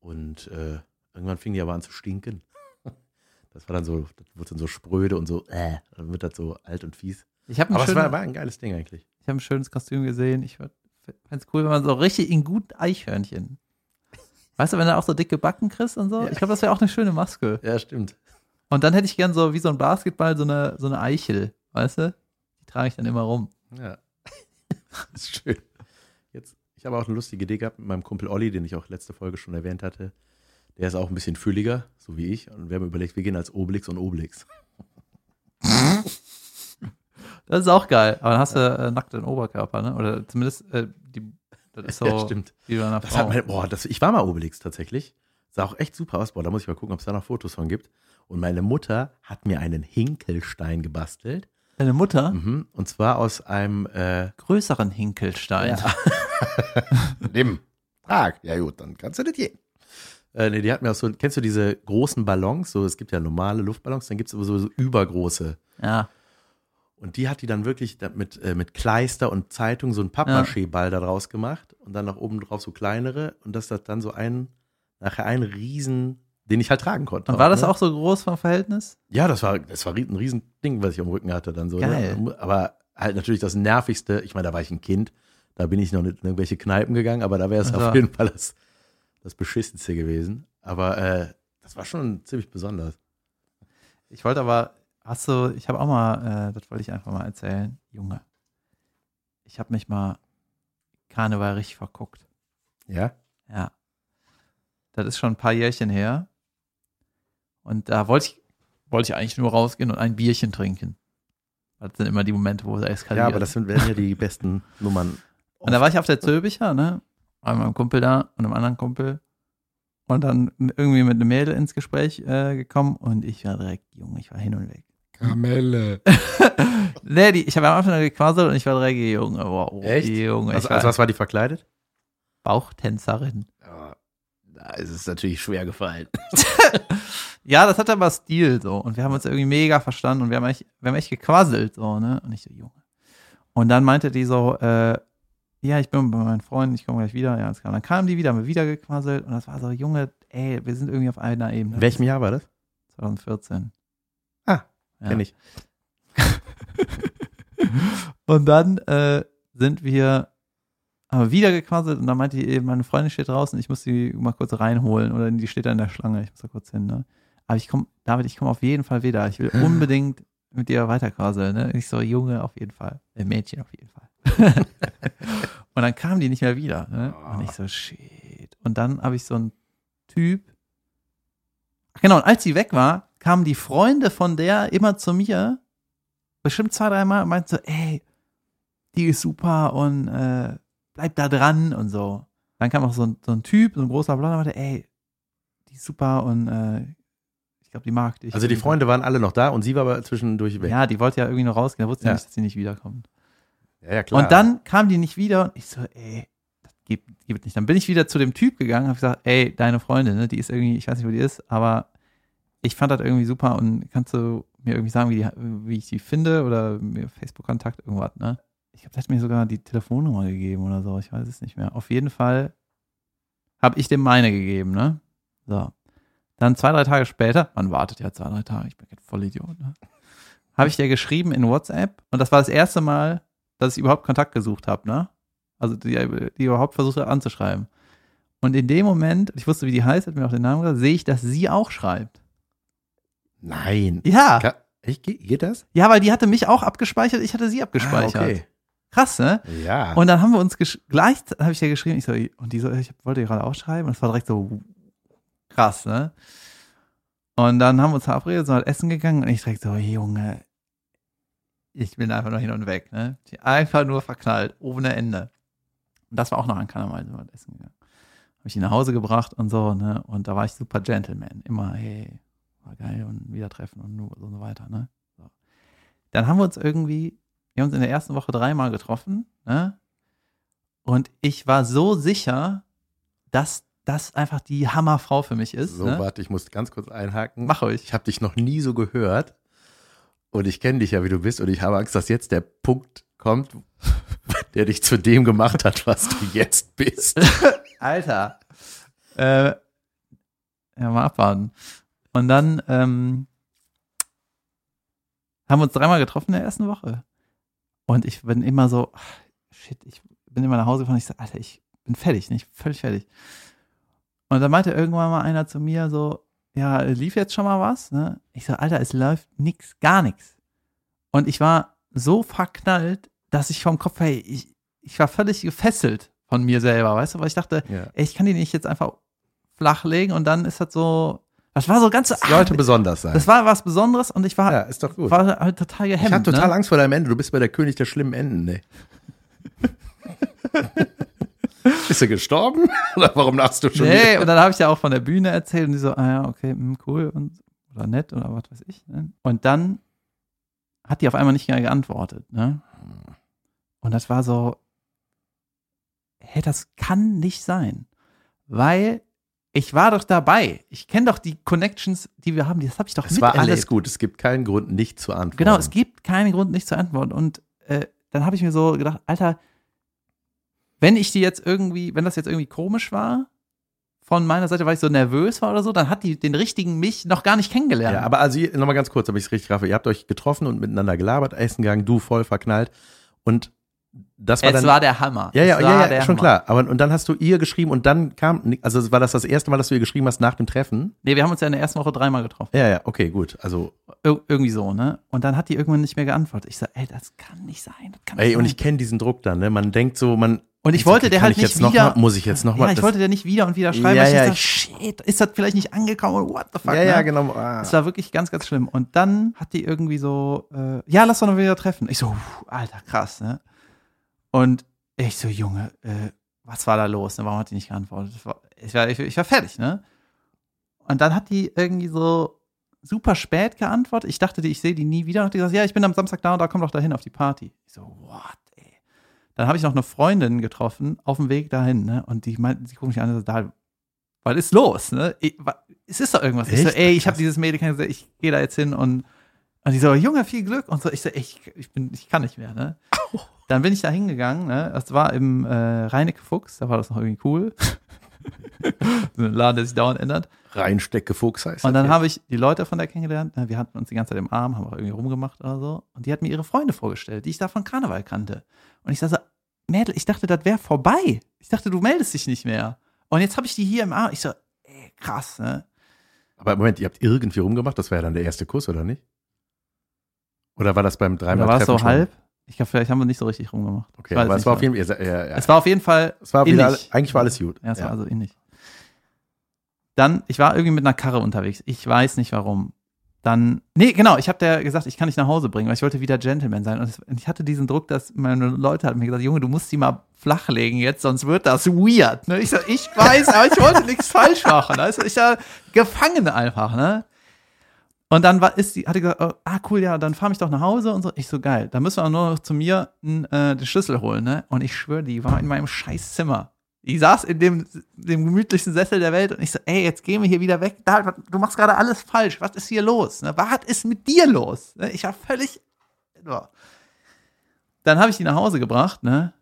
Und äh, irgendwann fing die aber an zu stinken. Das war dann so, das wurde dann so spröde und so, äh, dann wird das so alt und fies. Ich habe Aber es schöne- war, war ein geiles Ding eigentlich. ich hab ein schönes Kostüm gesehen. Ich fände es cool, wenn man so richtig in gut Eichhörnchen. Weißt du, wenn du auch so dicke Backen kriegst und so? Ja. Ich glaube, das wäre auch eine schöne Maske. Ja, stimmt. Und dann hätte ich gern so wie so ein Basketball so eine, so eine Eichel, weißt du? Die trage ich dann immer rum. Ja. das ist schön. Jetzt, ich habe auch eine lustige Idee gehabt mit meinem Kumpel Olli, den ich auch letzte Folge schon erwähnt hatte. Der ist auch ein bisschen fülliger, so wie ich. Und wir haben überlegt, wir gehen als Obelix und Obelix. Das ist auch geil. Aber dann hast du äh, nackten Oberkörper, ne? Oder zumindest äh, die, das ist so Ja, stimmt. wie bei einer Das hat meine, boah, das, ich war mal Obelix tatsächlich. Sah auch echt super aus. Boah, da muss ich mal gucken, ob es da noch Fotos von gibt. Und meine Mutter hat mir einen Hinkelstein gebastelt. Deine Mutter? Mhm. Und zwar aus einem äh, Größeren Hinkelstein. Nimm. Frag. Ja gut, dann kannst du das gehen. Äh, nee, die hat mir auch so, kennst du diese großen Ballons? So, es gibt ja normale Luftballons, dann gibt es aber so, so übergroße. Ja. Und die hat die dann wirklich mit, äh, mit Kleister und Zeitung so einen Pappmaché-Ball da draus gemacht und dann nach oben drauf so kleinere und das hat dann so ein, nachher ein Riesen, den ich halt tragen konnte. Und war das ne? auch so groß vom Verhältnis? Ja, das war, das war ein riesen Ding, was ich am Rücken hatte dann so. Geil. Ne? Aber halt natürlich das Nervigste, ich meine, da war ich ein Kind, da bin ich noch nicht in irgendwelche Kneipen gegangen, aber da wäre es Also. auf jeden Fall das, das Beschissenste gewesen. Aber äh, das war schon ziemlich besonders. Ich wollte aber, hast du, ich habe auch mal, äh, das wollte ich einfach mal erzählen, Junge. Ich habe mich mal Karneval richtig verguckt. Ja? Ja. Das ist schon ein paar Jährchen her. Und da wollte ich, wollte ich eigentlich nur rausgehen und ein Bierchen trinken. Das sind immer die Momente, wo es eskaliert. Ja, aber das sind, werden ja die besten Nummern. Und da war ich auf der Zöbicher, ne? War mit meinem Kumpel da und einem anderen Kumpel. Und dann irgendwie mit einem Mädel ins Gespräch äh, gekommen und ich war direkt, Junge, ich war hin und weg. Kamelle. nee, die, ich habe am Anfang gequasselt und ich war direkt, Junge, wow, Echt? Junge. Also, also was war die verkleidet? Bauchtänzerin. Ja, da ist es natürlich schwer gefallen. Ja, das hat aber Stil so. Und wir haben uns irgendwie mega verstanden und wir haben echt, wir haben echt gequasselt, so, ne? Und ich so, Junge. Und dann meinte die so, äh, ja, ich bin bei meinen Freunden, ich komme gleich wieder. Ja, dann kamen die wieder, haben wir wieder gequasselt und das war so, Junge, ey, wir sind irgendwie auf einer Ebene. In welchem Jahr war das? 2014. Ja. Kenn ich. Und dann äh, sind wir aber wieder gequasselt und dann meinte die, meine Freundin steht draußen, ich muss sie mal kurz reinholen oder die steht da in der Schlange, ich muss da kurz hin, ne? Aber ich komme, David, ich komme auf jeden Fall wieder. Ich will unbedingt mit dir weiterquasseln, ne? Ich so, Junge, auf jeden Fall. Äh, Mädchen auf jeden Fall. und dann kam die nicht mehr wieder, ne? Und ich so, shit. Und dann habe ich so einen Typ. Genau, und als sie weg war, kamen die Freunde von der immer zu mir, bestimmt zwei, dreimal, und meinten so, ey, die ist super und äh, bleib da dran und so. Dann kam auch so ein, so ein Typ, so ein großer Blonder, und meinte, ey, die ist super und äh, ich glaube, die mag dich. Also die Freunde waren alle noch da und sie war aber zwischendurch weg. Ja, die wollte ja irgendwie noch rausgehen, da wusste Ja. nicht, dass sie nicht wiederkommt. ja, ja, klar. Und dann kam die nicht wieder und ich so, ey, das gibt, gibt nicht. Dann bin ich wieder zu dem Typ gegangen, habe gesagt, ey, deine Freundin, ne, die ist irgendwie, ich weiß nicht, wo die ist, aber ich fand das irgendwie super und kannst du mir irgendwie sagen, wie, die, wie ich die finde oder mir Facebook-Kontakt, irgendwas, ne? Ich glaube, der hat mir sogar die Telefonnummer gegeben oder so, ich weiß es nicht mehr. Auf jeden Fall habe ich dem meine gegeben, ne? So. Dann zwei, drei Tage später, man wartet ja zwei, drei Tage, ich bin kein Vollidiot, ne? Habe ich dir geschrieben in WhatsApp und das war das erste Mal, dass ich überhaupt Kontakt gesucht habe, ne? Also die, die überhaupt versucht anzuschreiben. Und in dem Moment, ich wusste, wie die heißt, hat mir auch den Namen gesagt, sehe ich, dass sie auch schreibt. Nein. Ja, Ka- Echt, geht, das? ja, weil die hatte mich auch abgespeichert, ich hatte sie abgespeichert. Ah, okay. Krass, ne? Ja. Und dann haben wir uns gleich, habe ich ja geschrieben, ich so, und die so, ich wollte gerade auch schreiben, und es war direkt so krass, ne? Und dann haben wir uns verabredet, sind halt essen gegangen und ich direkt so, Junge, ich bin einfach nur hin und weg, ne? Ich einfach nur verknallt, ohne Ende. Und das war auch noch an Kanal, sind wir halt essen gegangen. Habe ich ihn nach Hause gebracht und so, ne? Und da war ich super Gentleman. Immer, hey, war geil und wieder treffen und nur so und so weiter, ne? So. Dann haben wir uns irgendwie, wir haben uns in der ersten Woche dreimal getroffen, ne? Und ich war so sicher, dass das einfach die Hammerfrau für mich ist. so, ne? warte, ich muss ganz kurz einhaken. Mach euch. Ich habe dich noch nie so gehört. Und ich kenne dich ja, wie du bist. Und ich habe Angst, dass jetzt der Punkt kommt, der dich zu dem gemacht hat, was du jetzt bist. Alter. Äh, ja, mal abwarten. Und dann ähm, haben wir uns dreimal getroffen in der ersten Woche. Und ich bin immer so, ach, shit, ich bin immer nach Hause gefahren. Ich so, Alter, ich bin fertig, nicht völlig fertig. Und dann meinte irgendwann mal einer zu mir so, ja, lief jetzt schon mal was? Ne? Ich so, Alter, es läuft nix, gar nichts. Und ich war so verknallt, dass ich vom Kopf her, ich, ich war völlig gefesselt von mir selber, weißt du, weil ich dachte, Ja. ey, ich kann die nicht jetzt einfach flachlegen und dann ist das so, das war so ganz Das sollte besonders sein. das war was Besonderes und ich war, ja, ist doch gut. war halt total ich gehemmt. habe total ne? Angst vor deinem Ende. Du bist bei der König der schlimmen Enden, ne? Bist du gestorben? Oder warum lachst du schon Nee, wieder? und dann habe ich ja auch von der Bühne erzählt und die so, ah ja, okay, hm, cool und oder nett oder was weiß ich. Ne? Und dann hat die auf einmal nicht mehr geantwortet. Ne? Und das war so, hey, das kann nicht sein, weil ich war doch dabei. Ich kenne doch die Connections, die wir haben. Das habe ich doch Es war alles gut. Es gibt keinen Grund, nicht zu antworten. Genau, es gibt keinen Grund, nicht zu antworten. Und äh, dann habe ich mir so gedacht, Alter, wenn ich die jetzt irgendwie, wenn das jetzt irgendwie komisch war, von meiner Seite, weil ich so nervös war oder so, dann hat die den richtigen mich noch gar nicht kennengelernt. Ja, aber also nochmal ganz kurz, ob ich es richtig raffe. Ihr habt euch getroffen und miteinander gelabert, essen gegangen, du voll verknallt. Und das war es dann. war der Hammer. ja, ja, ja, ja der schon Hammer. klar. Aber und dann hast du ihr geschrieben und dann kam, also war das das erste Mal, dass du ihr geschrieben hast nach dem Treffen? Nee, wir haben uns ja in der ersten Woche dreimal getroffen. Ja, ja, okay, gut. Also, Ir irgendwie so, ne? Und dann hat die irgendwann nicht mehr geantwortet. Ich so, ey, das kann nicht sein. Kann nicht ey, und sein. ich kenne diesen Druck dann, ne? Man denkt so, man. Und ich wollte der kann halt ich nicht wieder- Mal, muss ich jetzt nochmal. ja, ich wollte dir nicht wieder und wieder schreiben, Ja, weil ich ja, dachte, ich- shit, ist das vielleicht nicht angekommen? What the fuck? Ja, ne? ja, genau. Ah. Es war wirklich ganz, ganz schlimm. Und dann hat die irgendwie so, äh, ja, lass doch noch wieder treffen. Ich so, Alter, krass, ne? Und ich so, Junge, äh, was war da los? Ne? Warum hat die nicht geantwortet? War, ich, war, ich, ich war fertig, ne? Und dann hat die irgendwie so super spät geantwortet. Ich dachte, die, ich sehe die nie wieder. Und die sagt, ja, ich bin am Samstag da und da komm doch dahin auf die Party. Ich so, what, ey? Dann habe ich noch eine Freundin getroffen auf dem Weg dahin, ne? Und die meinte, sie guckt mich an und sagt, da, was ist los, ne? Ich, es ist doch irgendwas. Ich so, Echt? ey, ich habe dieses Mädel ich gehe da jetzt hin und, und die so, Junge, viel Glück. Und so, ich so, ey, ich, ich bin, ich kann nicht mehr, ne? Dann bin ich da hingegangen, ne? Das war im äh, Reinecke Fuchs, da war das noch irgendwie cool. so ein Laden, der sich dauernd ändert. Reinstecke Fuchs heißt Und dann habe ich die Leute von der kennengelernt. ne, Wir hatten uns die ganze Zeit im Arm, haben auch irgendwie rumgemacht oder so. Und die hat mir ihre Freunde vorgestellt, die ich da von Karneval kannte. Und ich dachte, so, Mädel, ich dachte, das wäre vorbei. Ich dachte, du meldest dich nicht mehr. Und jetzt habe ich die hier im Arm. Ich so, ey, krass, ne? Aber Moment, ihr habt irgendwie rumgemacht, das war ja dann der erste Kuss, oder nicht? Oder war das beim Da dreimal war es so Treffen halb. Ich glaube, vielleicht haben wir nicht so richtig rumgemacht. Okay, aber es war auf jeden Fall, ja, ja, ja. Es war auf jeden Fall Es war wieder, eigentlich war alles gut. Ja, es war also ähnlich. Dann, ich war irgendwie mit einer Karre unterwegs. Ich weiß nicht warum. Dann, nee, genau, ich habe der gesagt, ich kann dich nach Hause bringen, weil ich wollte wieder Gentleman sein. Und ich hatte diesen Druck, dass meine Leute hatten mir gesagt, Junge, du musst die mal flachlegen jetzt, sonst wird das weird. Ne? Ich so, ich weiß, aber ich wollte nichts falsch machen. Also ich da gefangen einfach, ne? Und dann war, ist die, hat die gesagt, oh, ah cool, ja, dann fahr mich doch nach Hause und so. Ich so, geil, dann müssen wir nur noch zu mir äh, den Schlüssel holen, ne? Und ich schwöre, die war in meinem scheiß Zimmer. Die saß in dem, dem gemütlichsten Sessel der Welt und ich so, ey, jetzt gehen wir hier wieder weg. Da, du machst gerade alles falsch. Was ist hier los? Ne? Was ist mit dir los? Ne? Ich war völlig. Ja. Dann habe ich die nach Hause gebracht, ne?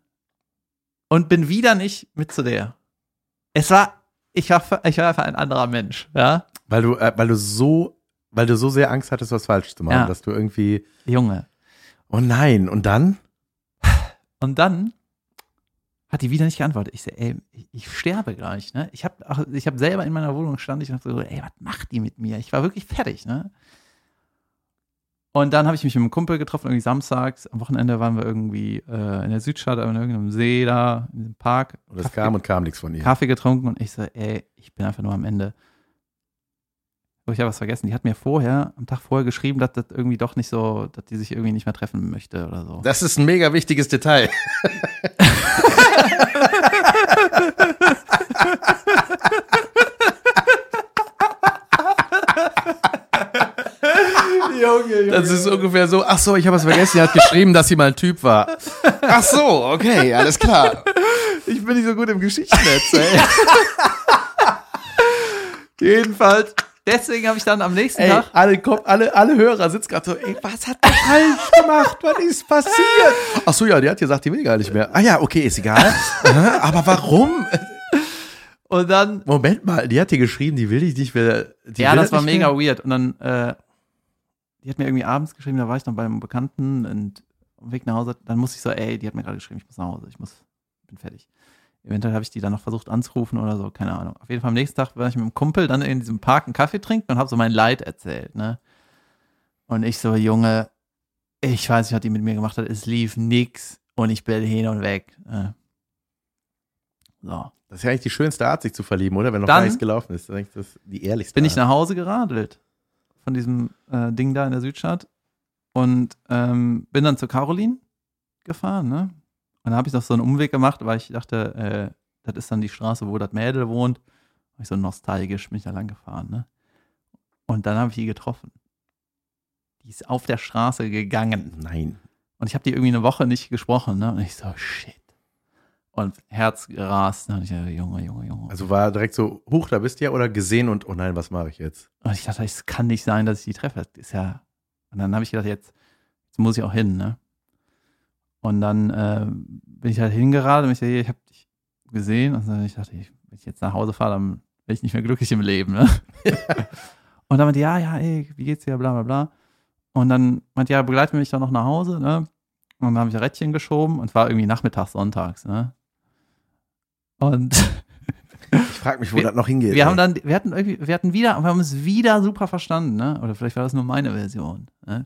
Und bin wieder nicht mit zu der. Es war, ich war, ich war einfach ein anderer Mensch, ja? Weil du, äh, weil du so, weil du so sehr Angst hattest, was falsch zu machen, Ja. dass du irgendwie, Junge. oh nein, und dann? Und dann hat die wieder nicht geantwortet. Ich so, ey, ich, ich sterbe gleich, ne? Ich habe ich hab selber in meiner Wohnung gestanden, ich dachte so, ey, was macht die mit mir? Ich war wirklich fertig, ne? Und dann habe ich mich mit einem Kumpel getroffen, irgendwie samstags. Am Wochenende waren wir irgendwie äh, in der Südstadt, in irgendeinem See da, in diesem Park. Und es Kaffee- kam und kam nichts von ihr. Kaffee getrunken und ich so, ey, ich bin einfach nur am Ende. Oh, ich habe was vergessen. Die hat mir vorher, am Tag vorher geschrieben, dass das irgendwie doch nicht so, dass die sich irgendwie nicht mehr treffen möchte oder so. Das ist ein mega wichtiges Detail. Das ist ungefähr so, ach so, ich habe es vergessen, sie hat geschrieben, dass sie mal ein Typ war. Ach so, okay, alles klar. Ich bin nicht so gut im Geschichten erzählen. Jedenfalls, deswegen habe ich dann am nächsten Ey, Tag. alle, alle, alle Hörer sitzen gerade so, ey, was hat der falsch gemacht? Was ist passiert? Ach so, ja, die hat gesagt, die will gar nicht mehr. Ah ja, okay, ist egal. Aber warum? Und dann, Moment mal, die hat dir geschrieben, die will dich nicht mehr. Ja, das war mega mehr. weird. Und dann, äh, die hat mir irgendwie abends geschrieben, da war ich noch beim Bekannten und auf dem Weg nach Hause, dann musste ich so, ey, die hat mir gerade geschrieben, ich muss nach Hause, ich muss, bin fertig. Eventuell habe ich die dann noch versucht anzurufen oder so, keine Ahnung. Auf jeden Fall am nächsten Tag war ich mit einem Kumpel dann in diesem Park einen Kaffee trinken und habe so mein Leid erzählt, ne? Und ich so, Junge, ich weiß nicht, was die mit mir gemacht hat, es lief nix und ich bin hin und weg. Ne? So. Das ist ja eigentlich die schönste Art, sich zu verlieben, oder? Wenn noch Dann- gar nichts gelaufen ist. Das ist das die ehrlichste bin ich Art. nach Hause geradelt von diesem äh, Ding da in der Südstadt und ähm, bin dann zu Caroline gefahren, ne? Und dann habe ich noch so einen Umweg gemacht, weil ich dachte, äh, das ist dann die Straße, wo das Mädel wohnt. War ich so nostalgisch bin ich da lang gefahren, ne? Und dann habe ich die getroffen. Die ist auf der Straße gegangen. Nein. Und ich habe die irgendwie eine Woche nicht gesprochen, ne? Und ich so, shit. Und Herz gerast, ne? Und ich so, Junge, Junge, Junge. Also war direkt so, huch, da bist du ja, oder gesehen und, oh nein, was mache ich jetzt? Und ich dachte, es kann nicht sein, dass ich die treffe. Das ist ja. Und dann habe ich gedacht, jetzt, jetzt muss ich auch hin, ne? Und dann äh, bin ich halt hingeradet und ich ich habe dich gesehen. Und dann ich dachte, ich, wenn ich jetzt nach Hause fahre, dann bin ich nicht mehr glücklich im Leben, ne? und dann meinte, ja, ja, ey, wie geht's dir, bla bla bla. Und dann meinte, ja, begleite mich doch noch nach Hause, ne? Und dann habe ich ein Rädchen geschoben und es war irgendwie nachmittags, sonntags, ne? Und Ich frage mich, wo Wir- das noch hingeht. wir ey. haben dann, wir hatten irgendwie, wir hatten wieder, wir haben uns wieder super verstanden, ne? Oder vielleicht war das nur meine Version. Ne?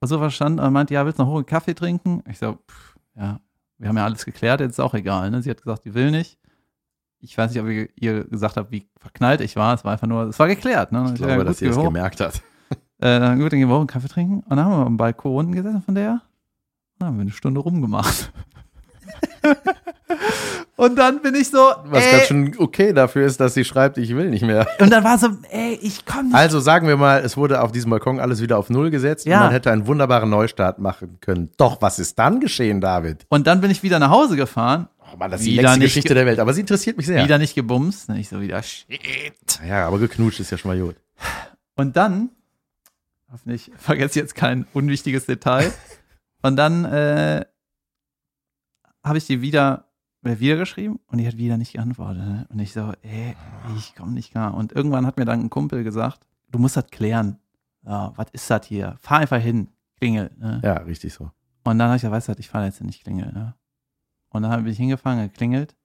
So verstanden und meinte, ja, willst du noch einen Kaffee trinken? Ich so, pff, ja, wir haben ja alles geklärt, jetzt ist auch egal, ne? Sie hat gesagt, die will nicht. Ich weiß nicht, ob ihr ihr gesagt habt, wie verknallt ich war. Es war einfach nur, es war geklärt, ne? Ich ja, glaube, gut, dass sie hoch. gemerkt hat. Äh, dann gut, dann gehen wir hoch einen Kaffee trinken. Und dann haben wir am Balkon unten gesessen von der. Und dann haben wir eine Stunde rumgemacht. und dann bin ich so, Was ey, ganz schön okay dafür ist, dass sie schreibt, ich will nicht mehr. und dann war so, ey, ich komm nicht Also sagen wir mal, es wurde auf diesem Balkon alles wieder auf Null gesetzt Ja. und man hätte einen wunderbaren Neustart machen können. Doch, was ist dann geschehen, David? Und dann bin ich wieder nach Hause gefahren, Oh Mann, das ist die längste nicht Geschichte ge- der Welt, aber sie interessiert mich sehr. wieder nicht gebumst. Ne, Ich so wieder, shit. Ja, aber geknutscht ist ja schon mal gut. Und dann, hoffentlich vergesse ich jetzt kein unwichtiges Detail. Und dann äh, habe ich die wieder, wieder geschrieben und die hat wieder nicht geantwortet. Ne? Und ich so, ey, ich komme nicht klar. Und irgendwann hat mir dann ein Kumpel gesagt, du musst das klären. Ja, was ist das hier? Fahr einfach hin, klingel. Ne? Ja, richtig so. Und dann habe ich gesagt, weißt du ich fahre jetzt nicht klingel. Ne? Und dann bin ich hingefangen, geklingelt.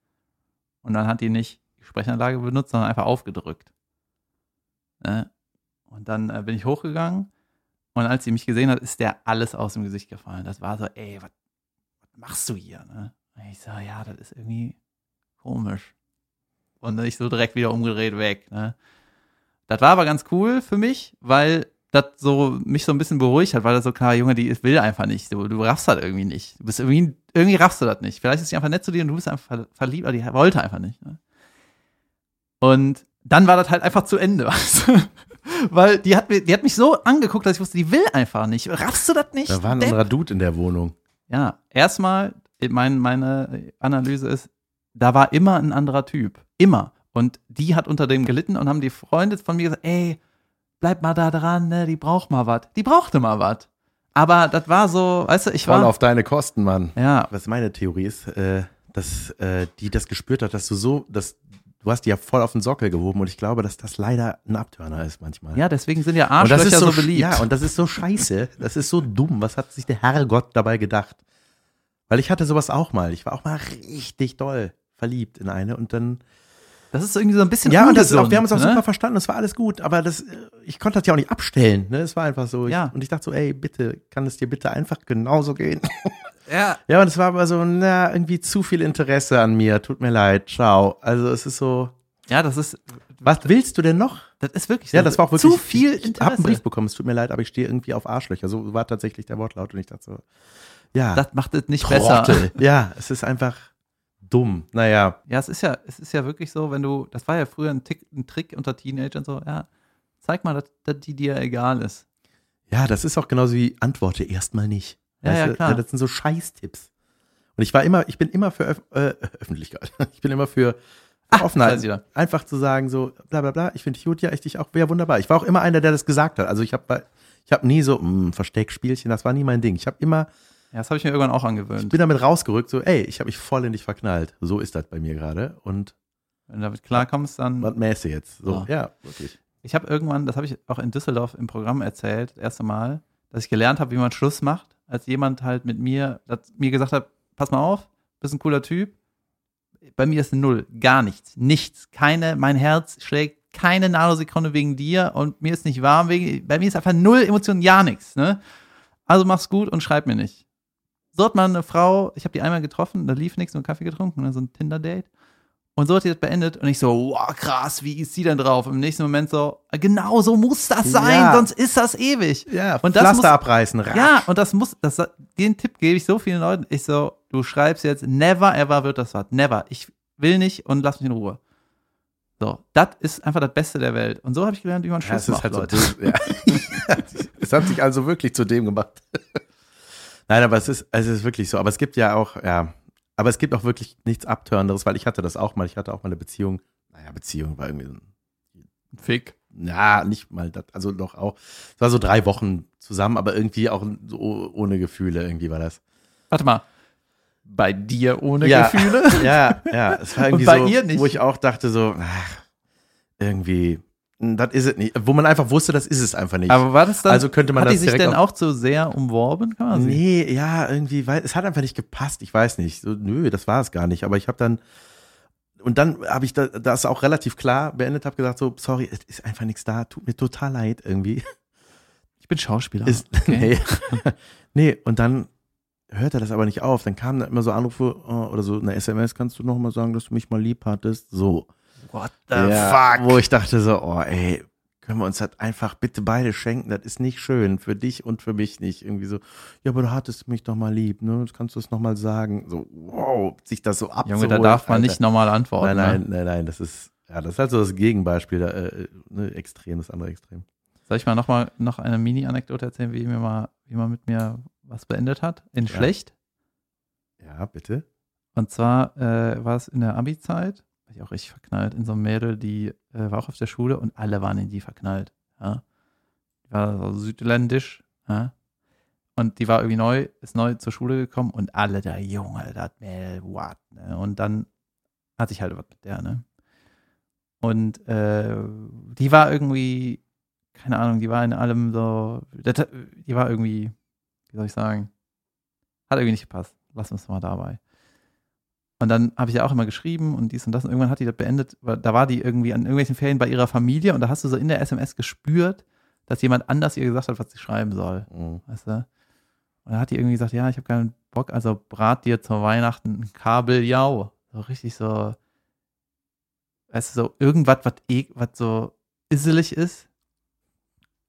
Und dann hat die nicht die Sprechanlage benutzt, sondern einfach aufgedrückt. Ne? Und dann äh, bin ich hochgegangen. Und als sie mich gesehen hat, ist der alles aus dem Gesicht gefallen. Das war so, ey, was machst du hier? Ne? Und ich so, ja, das ist irgendwie komisch. Und ich so direkt wieder umgedreht weg. Ne? Das war aber ganz cool für mich, weil das so mich so ein bisschen beruhigt hat, weil das so klar, Junge, die will einfach nicht. Du, du raffst das irgendwie nicht. Du bist irgendwie, irgendwie raffst du das nicht. Vielleicht ist sie einfach nett zu dir und du bist einfach ver- verliebt, aber die wollte einfach nicht. Ne? Und dann war das halt einfach zu Ende. Weil die hat, die hat mich so angeguckt, dass ich wusste, die will einfach nicht. Raffst du das nicht? Da war ein Depp? anderer Dude in der Wohnung. Ja, erstmal, mein, meine Analyse ist, da war immer ein anderer Typ. Immer. Und die hat unter dem gelitten und haben die Freunde von mir gesagt, ey, bleib mal da dran, ne, die braucht mal was. Die brauchte mal was. Aber das war so, weißt du, ich Voll war. auf deine Kosten, Mann. ja, Was meine Theorie ist, äh, dass äh, die das gespürt hat, dass du so, dass du hast die ja voll auf den Sockel gehoben und ich glaube, dass das leider ein Abtörner ist manchmal. ja, deswegen sind ja und das Arschlöcher ist so, so, beliebt. Ja, und das ist so scheiße. Das ist so dumm. Was hat sich der Herrgott dabei gedacht? Weil ich hatte sowas auch mal. Ich war auch mal richtig doll verliebt in eine und dann das ist irgendwie so ein bisschen ja und das auch, wir haben uns auch ne? super verstanden. Es war alles gut, aber das äh, ich konnte das ja auch nicht abstellen. Ne, es war einfach so. Ja. Ich, und ich dachte so, ey, bitte, kann es dir bitte einfach genauso gehen? Ja, Ja, und es war aber so, na, irgendwie zu viel Interesse an mir. Tut mir leid, ciao. Also es ist so, ja, das ist, was willst du denn noch? das ist wirklich so. Ja, das war auch wirklich. zu viel Ich, ich Interesse. habe einen Brief bekommen, es tut mir leid, aber ich stehe irgendwie auf Arschlöcher. So war tatsächlich der Wortlaut und ich dachte so, ja, Das macht es nicht besser. Trottel. Ja, es ist einfach dumm. Naja, Ja, es ist ja, es ist ja wirklich so, wenn du, das war ja früher ein, Tick, ein Trick unter Teenagern so, ja, zeig mal, dass, dass die dir egal ist. ja, das ist auch genauso wie antworte erstmal nicht. Ja, ja, klar. Das sind so Scheißtipps. Und ich war immer, ich bin immer für Öff äh, Öffentlichkeit. Ich bin immer für weiß Offenheit. Einfach zu sagen, so, bla bla bla, ich finde dich gut, ja, ich dich auch, wäre wunderbar. Ich war auch immer einer, der das gesagt hat. Also ich habe ich hab nie so, mh, Versteckspielchen, das war nie mein Ding. Ich habe immer, Ja, das habe ich mir irgendwann auch ich angewöhnt. bin damit rausgerückt, so, ey, ich habe mich voll in dich verknallt. So ist das bei mir gerade. Und Wenn du damit klarkommst, dann. was mäße jetzt? So, Ah. ja, wirklich. Ich habe irgendwann, das habe ich auch in Düsseldorf im Programm erzählt, das erste Mal, dass ich gelernt habe, wie man Schluss macht, als jemand halt mit mir, mir gesagt hat, pass mal auf, bist ein cooler Typ. Bei mir ist eine Null, gar nichts, nichts, keine, mein Herz schlägt keine Nanosekunde wegen dir und mir ist nicht warm wegen, bei mir ist einfach null Emotionen, ja nichts, ne? Also mach's gut und schreib mir nicht. So hat man eine Frau, ich habe die einmal getroffen, da lief nichts, nur Kaffee getrunken, ne, so ein Tinder-Date. Und so hat die das beendet und ich so, wow, krass, wie ist sie denn drauf? Im nächsten Moment so, genau so muss das sein, Ja. sonst ist das ewig. Ja, Und das Pflaster muss- abreißen, rasch. Ja, und das muss, das, den Tipp gebe ich so vielen Leuten. Ich so, du schreibst jetzt, never ever wird das was. Never. Ich will nicht und lass mich in Ruhe. So, das ist einfach das Beste der Welt. Und so habe ich gelernt, wie man Ja, Schluss ist macht, halt so Leute. dumm. Ja. es hat sich also wirklich zu dem gemacht. Nein, aber es ist, es ist wirklich so. Aber es gibt ja auch, ja, aber es gibt auch wirklich nichts Abtörenderes, weil ich hatte das auch mal. Ich hatte auch mal eine Beziehung. Naja, Beziehung war irgendwie so ein Fick. ja, nicht mal das, also doch auch. Es war so drei Wochen zusammen, aber irgendwie auch so ohne Gefühle, irgendwie war das. Warte mal. Bei dir ohne Ja. Gefühle? Ja, ja, es war irgendwie so, wo ich auch dachte so, ach, irgendwie, das ist es nicht. Wo man einfach wusste, das ist es einfach nicht. Aber war das dann, also könnte man hat das die sich denn auch zu sehr umworben? Kann man? Nee, ja, irgendwie, weil es hat einfach nicht gepasst. Ich weiß nicht. So, nö, das war es gar nicht. Aber ich habe dann und dann habe ich da, das auch relativ klar beendet, habe gesagt so, sorry, es ist einfach nichts da. Tut mir total leid irgendwie. Ich bin Schauspieler. Ist, okay. nee. nee, und dann hört er das aber nicht auf. Dann kamen da immer so Anrufe oh, oder so eine SMS, kannst du noch mal sagen, dass du mich mal lieb hattest? So. What the Ja, Wo ich dachte so, oh ey, können wir uns das einfach bitte beide schenken? Das ist nicht schön, für dich und für mich nicht. Irgendwie so, ja, aber du hattest mich doch mal lieb, ne? Kannst du es noch mal sagen. So, wow, sich das so abzuholen. Junge, da darf man Alter. nicht normal antworten. Nein, nein, Ne? nein, nein, das ist, ja, das ist halt so das Gegenbeispiel, da, äh, ne, extrem, das andere Extrem. Soll ich mal noch mal noch eine Mini-Anekdote erzählen, wie mir mal, wie man mit mir was beendet hat? In Ja. schlecht. Ja, bitte. Und zwar äh, war es in der Abi-Zeit, ich auch richtig verknallt in so ein Mädel, die äh, war auch auf der Schule und alle waren in die verknallt. Ja. Die war so südländisch. Ja. Und die war irgendwie neu, ist neu zur Schule gekommen und alle da, Junge, das Mädel, what? Ne? Und dann hatte ich halt was mit der, ne? Und äh, die war irgendwie, keine Ahnung, die war in allem so, die war irgendwie, wie soll ich sagen, hat irgendwie nicht gepasst. Lass uns mal dabei. Und dann habe ich ja auch immer geschrieben und dies und das. Und irgendwann hat die das beendet. Da war die irgendwie an irgendwelchen Ferien bei ihrer Familie und da hast du so in der SMS gespürt, dass jemand anders ihr gesagt hat, was sie schreiben soll. Mhm. Weißt du? Und dann hat die irgendwie gesagt, ja, ich habe keinen Bock, also brat dir zur Weihnachten ein Kabeljau. So richtig so, weißt du, so irgendwas, was eh, was so isselig ist.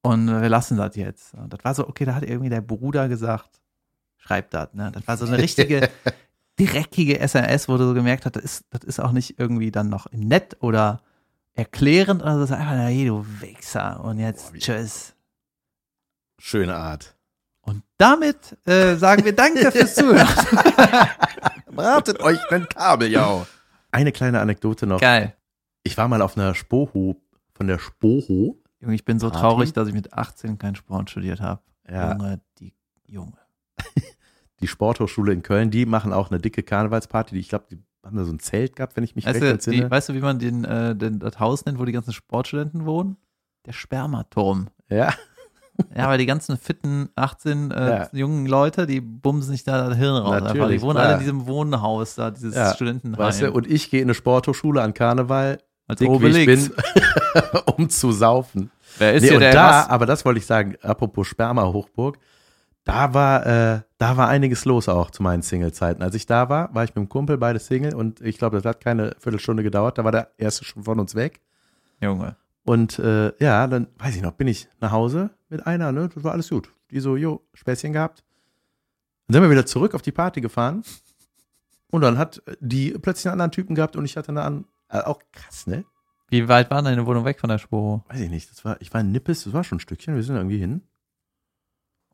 Und wir lassen das jetzt. Und das war so, okay, da hat irgendwie der Bruder gesagt, schreib das, ne? Das war so eine richtige, dreckige SMS, wo du so gemerkt hast, das ist, das ist auch nicht irgendwie dann noch nett oder erklärend, oder so, das ist einfach, hey, du Wichser. Und jetzt, Boah, tschüss. Schöne Art. Und damit äh, sagen wir Danke fürs Zuhören. Bratet euch einen Kabeljau. Eine kleine Anekdote noch. Geil. Ich war mal auf einer Spoho, von der Spoho. Junge, ich bin so traurig, dass ich mit 18 keinen Sport studiert habe. Ja, Junge, die Junge. die Sporthochschule in Köln, die machen auch eine dicke Karnevalsparty. Die, ich glaube, die haben da so ein Zelt gehabt, wenn ich mich Weißt recht entsinne. weißt du, wie man den, äh, den, das Haus nennt, wo die ganzen Sportstudenten wohnen? Der Spermaturm. ja, Ja, weil die ganzen fitten 18 äh, Ja. jungen Leute, die bumsen sich da das Hirn raus. Einfach. Die Natürlich, wohnen klar. alle in diesem Wohnhaus da, dieses Ja, Studentenheim. weißt du, und ich gehe in eine Sporthochschule an Karneval, Als dick wie ich bin, um zu saufen. Wer ist Nee, hier und der da, was? aber das wollte ich sagen, apropos Sperma-Hochburg, da war, äh, da war einiges los auch zu meinen Single-Zeiten. Als ich da war, war ich mit dem Kumpel, beide Single und ich glaube, das hat keine Viertelstunde gedauert, da war der erste schon von uns weg. Junge. Und äh, ja, dann weiß ich noch, bin ich nach Hause mit einer, ne? Das war alles gut. Die so, jo, Späßchen gehabt. Dann sind wir wieder zurück auf die Party gefahren. Und dann hat die plötzlich einen anderen Typen gehabt und ich hatte eine an. Äh, auch krass, ne? Wie weit war deine Wohnung weg von der Spur? Weiß ich nicht. Das war, ich war in Nippes, das war schon ein Stückchen, wir sind irgendwie hin.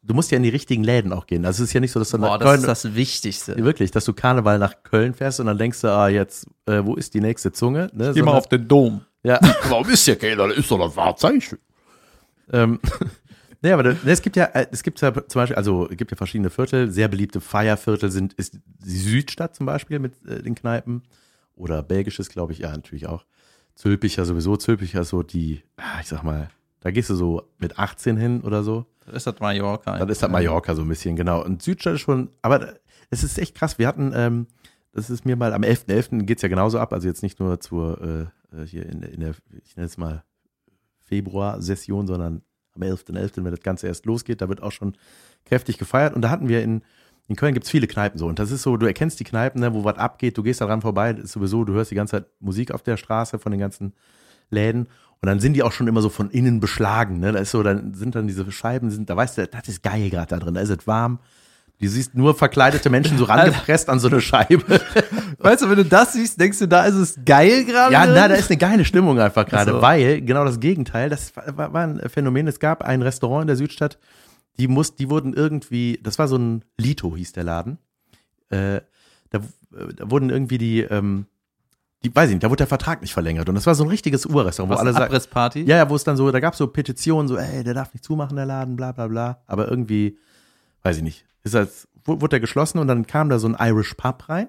Du musst ja in die richtigen Läden auch gehen. Also es ist ja nicht so, dass du nach Köln, das Wichtigste. wirklich, dass du Karneval nach Köln fährst und dann denkst du, ah, jetzt, äh, wo ist die nächste Zunge? Ne? Geh mal Sondern- auf den Dom. Ja, warum ist ja keiner? Das ist doch das Wahrzeichen. Ähm, nee, aber das, es gibt ja, äh, es gibt ja zum Beispiel, also es gibt ja verschiedene Viertel. Sehr beliebte Feierviertel sind, ist die Südstadt zum Beispiel mit äh, den Kneipen. Oder belgisches, glaube ich, ja, natürlich auch. Zülpicher sowieso, Zülpicher ist so die, ah, ich sag mal, da gehst du so mit 18 hin oder so. Das ist das Mallorca. Dann ist das Mallorca so ein bisschen, genau. Und Südstadt ist schon, aber es ist echt krass. Wir hatten, ähm, das ist mir mal am 11.11. geht's ja genauso ab, also jetzt nicht nur zur, äh, äh, hier in, in der, ich nenne es mal Februar-Session, sondern am 11.11., wenn das Ganze erst losgeht, da wird auch schon kräftig gefeiert. Und da hatten wir in, in Köln gibt's viele Kneipen so. Und das ist so, du erkennst die Kneipen, ne, wo was abgeht, du gehst da dran vorbei, das ist sowieso, du hörst die ganze Zeit Musik auf der Straße von den ganzen Läden. Und dann sind die auch schon immer so von innen beschlagen. Ne? Da ist so, dann sind dann diese Scheiben, sind, da weißt du, das ist geil gerade da drin, da ist es warm. Du siehst nur verkleidete Menschen so rangepresst an so eine Scheibe. Weißt du, wenn du das siehst, denkst du, da ist es geil gerade? Ja, na, da ist eine geile Stimmung einfach gerade, Ach so. weil genau das Gegenteil, das war, war, war ein Phänomen. Es gab ein Restaurant in der Südstadt, die muss, die wurden irgendwie, das war so ein Lito, hieß der Laden. Äh, da, da wurden irgendwie die, ähm, die, weiß ich nicht, da wurde der Vertrag nicht verlängert. Und das war so ein richtiges Urrestaurant, wo Was, alle sagen, Abrissparty? ja, ja, wo es dann so, da gab es so Petitionen, so, ey, der darf nicht zumachen, der Laden, bla bla bla. Aber irgendwie, weiß ich nicht, ist wu- wurde der geschlossen und dann kam da so ein Irish Pub rein.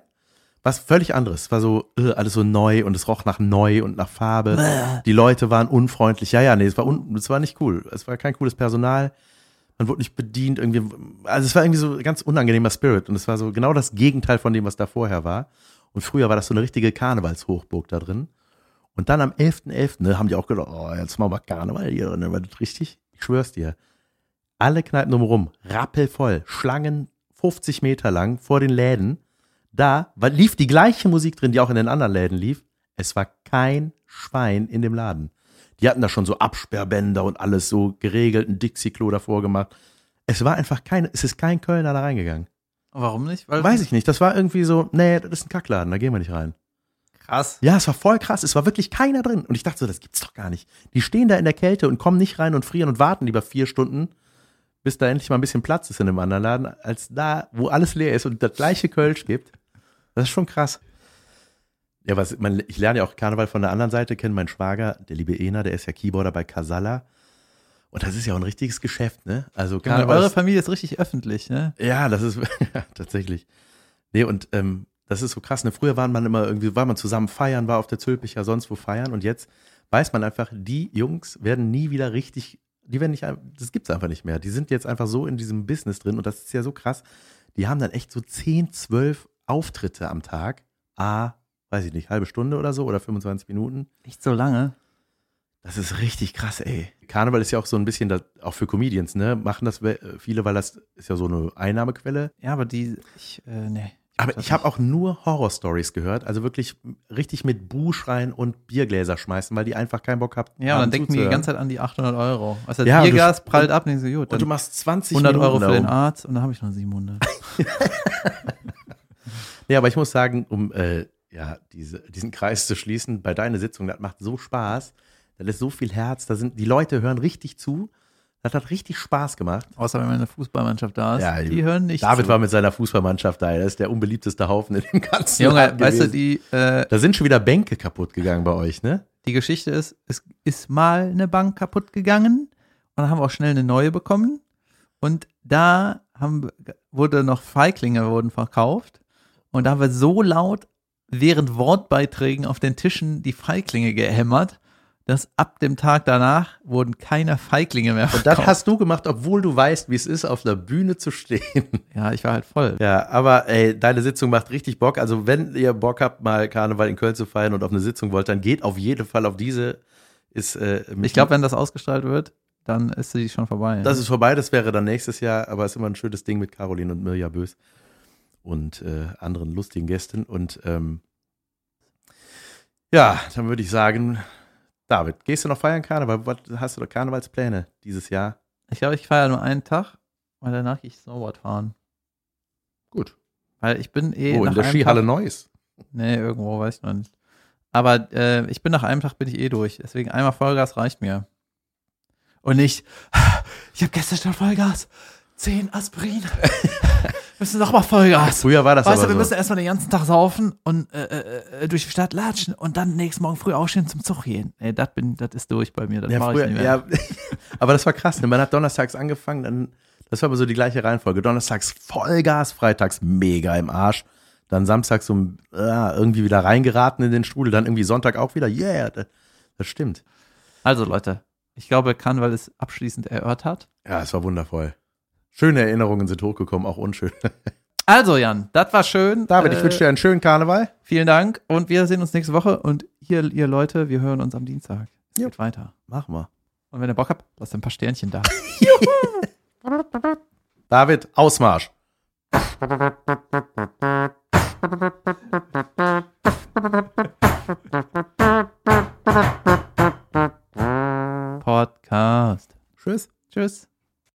Was völlig anderes. War so, äh, alles so neu und es roch nach neu und nach Farbe. Die Leute waren unfreundlich. Ja, ja, nee, es war, un, es war nicht cool. Es war kein cooles Personal. Man wurde nicht bedient, irgendwie. Also es war irgendwie so ein ganz unangenehmer Spirit. Und es war so genau das Gegenteil von dem, was da vorher war. Und früher war das so eine richtige Karnevalshochburg da drin. Und dann am 11.11. Ne, haben die auch gedacht, oh, jetzt machen wir Karneval hier drin. War das richtig? Ich schwör's dir. Alle Kneipen drumherum, rappelvoll, Schlangen 50 Meter lang vor den Läden. Da lief die gleiche Musik drin, die auch in den anderen Läden lief. Es war kein Schwein in dem Laden. Die hatten da schon so Absperrbänder und alles so geregelt, ein Dixie-Klo davor gemacht. Es war einfach kein, es ist kein Kölner da reingegangen. Warum nicht? Weil Weiß ich nicht, das war irgendwie so, nee, das ist ein Kackladen, da gehen wir nicht rein. Krass. Ja, es war voll krass. Es war wirklich keiner drin. Und ich dachte so, das gibt's doch gar nicht. Die stehen da in der Kälte und kommen nicht rein und frieren und warten lieber vier Stunden, bis da endlich mal ein bisschen Platz ist in einem anderen Laden, als da, wo alles leer ist und das gleiche Kölsch gibt. Das ist schon krass. Ja, was, man, ich lerne ja auch Karneval von der anderen Seite kennen. Mein Schwager, der liebe Ena, der ist ja Keyboarder bei Casalla. Und das ist ja auch ein richtiges Geschäft, ne? Also Karneval eure ist- Familie ist richtig öffentlich, ne? ja, das ist ja, tatsächlich. Nee, und ähm, das ist so krass. Ne? Früher war man immer irgendwie, war man zusammen feiern, war auf der Zülpicher, sonst wo feiern. Und jetzt weiß man einfach, die Jungs werden nie wieder richtig, die werden nicht, das gibt's einfach nicht mehr. Die sind jetzt einfach so in diesem Business drin und das ist ja so krass. Die haben dann echt so 10, 12 Auftritte am Tag, A, weiß ich nicht, halbe Stunde oder so oder 25 Minuten. Echt so lange? Das ist richtig krass, ey. Karneval ist ja auch so ein bisschen, das, auch für Comedians, ne? Machen das we- viele, weil das ist ja so eine Einnahmequelle. Ja, aber die, ich, äh, nee. Aber ich habe auch nur Horror-Stories gehört, also wirklich richtig mit Buh schreien und Biergläser schmeißen, weil die einfach keinen Bock habt. Ja, und haben dann denken die die ganze Zeit an die 800 Euro. Also Ja, das du- Biergas prallt ab und denkst du, gut, Und du machst 20 100 Minuten Euro für den. Arzt und dann habe ich noch 700. Ja, aber ich muss sagen, um äh, ja, diese, diesen Kreis zu schließen, bei deiner Sitzung, das macht so Spaß. Da ist so viel Herz, da sind, die Leute hören richtig zu. Das hat richtig Spaß gemacht. Außer wenn eine Fußballmannschaft da ist. Ja, die hören nicht David zu. war mit seiner Fußballmannschaft da. Das ist der unbeliebteste Haufen in dem ganzen Junge, Laden weißt du, gewesen. die, äh, Da sind schon wieder Bänke kaputt gegangen bei euch, ne? die Geschichte ist, es ist mal eine Bank kaputt gegangen und dann haben wir auch schnell eine neue bekommen. Und da haben, wurde noch Feiglinge wurden verkauft. Und da haben wir so laut während Wortbeiträgen auf den Tischen die Feiglinge gehämmert, dass ab dem Tag danach wurden keine Feiglinge mehr Und verkauft. das hast du gemacht, obwohl du weißt, wie es ist, auf einer Bühne zu stehen. ja, ich war halt voll. Ja, aber ey, deine Sitzung macht richtig Bock. Also wenn ihr Bock habt, mal Karneval in Köln zu feiern und auf eine Sitzung wollt, dann geht auf jeden Fall auf diese. Ist, äh, Ich glaube, wenn das ausgestrahlt wird, dann ist sie schon vorbei. das ist vorbei. Das wäre dann nächstes Jahr, aber es ist immer ein schönes Ding mit Caroline und Mirja Bös und äh, anderen lustigen Gästen. Und ähm, ja, dann würde ich sagen, David, gehst du noch feiern Karneval? Was, hast du da Karnevalspläne dieses Jahr? ich glaube, ich feiere nur einen Tag, weil danach gehe ich Snowboard fahren. Gut. Weil ich bin eh. Oh, in der Skihalle Tag, Neuss. Nee, irgendwo, weiß ich noch nicht. Aber äh, ich bin nach einem Tag bin ich eh durch. Deswegen einmal Vollgas reicht mir. Und nicht, ich habe gestern schon Vollgas. Zehn Aspirin. müssen noch mal Vollgas. Früher war das Weißt du, wir so. müssen erstmal den ganzen Tag saufen und äh, äh, äh, durch die Stadt latschen und dann nächsten Morgen früh aufstehen zum Zug gehen. Ey, das ist durch bei mir. Das Ja, mache früher, ich nicht mehr. ja, aber das war krass. Ne? Man hat donnerstags angefangen, dann, das war aber so die gleiche Reihenfolge. Donnerstags Vollgas, freitags mega im Arsch. Dann samstags so äh, irgendwie wieder reingeraten in den Strudel, dann irgendwie Sonntag auch wieder. Yeah, das, das stimmt. Also Leute, ich glaube, Karneval ist abschließend erörtert. Ja, es war wundervoll. Schöne Erinnerungen sind hochgekommen, auch unschön. Also Jan, das war schön. David, ich Äh, wünsche dir einen schönen Karneval. Vielen Dank und wir sehen uns nächste Woche und hier, ihr Leute, wir hören uns am Dienstag. Es geht weiter. Machen wir. Und wenn ihr Bock habt, lasst ein paar Sternchen da. David, Ausmarsch. Podcast. Tschüss. Tschüss.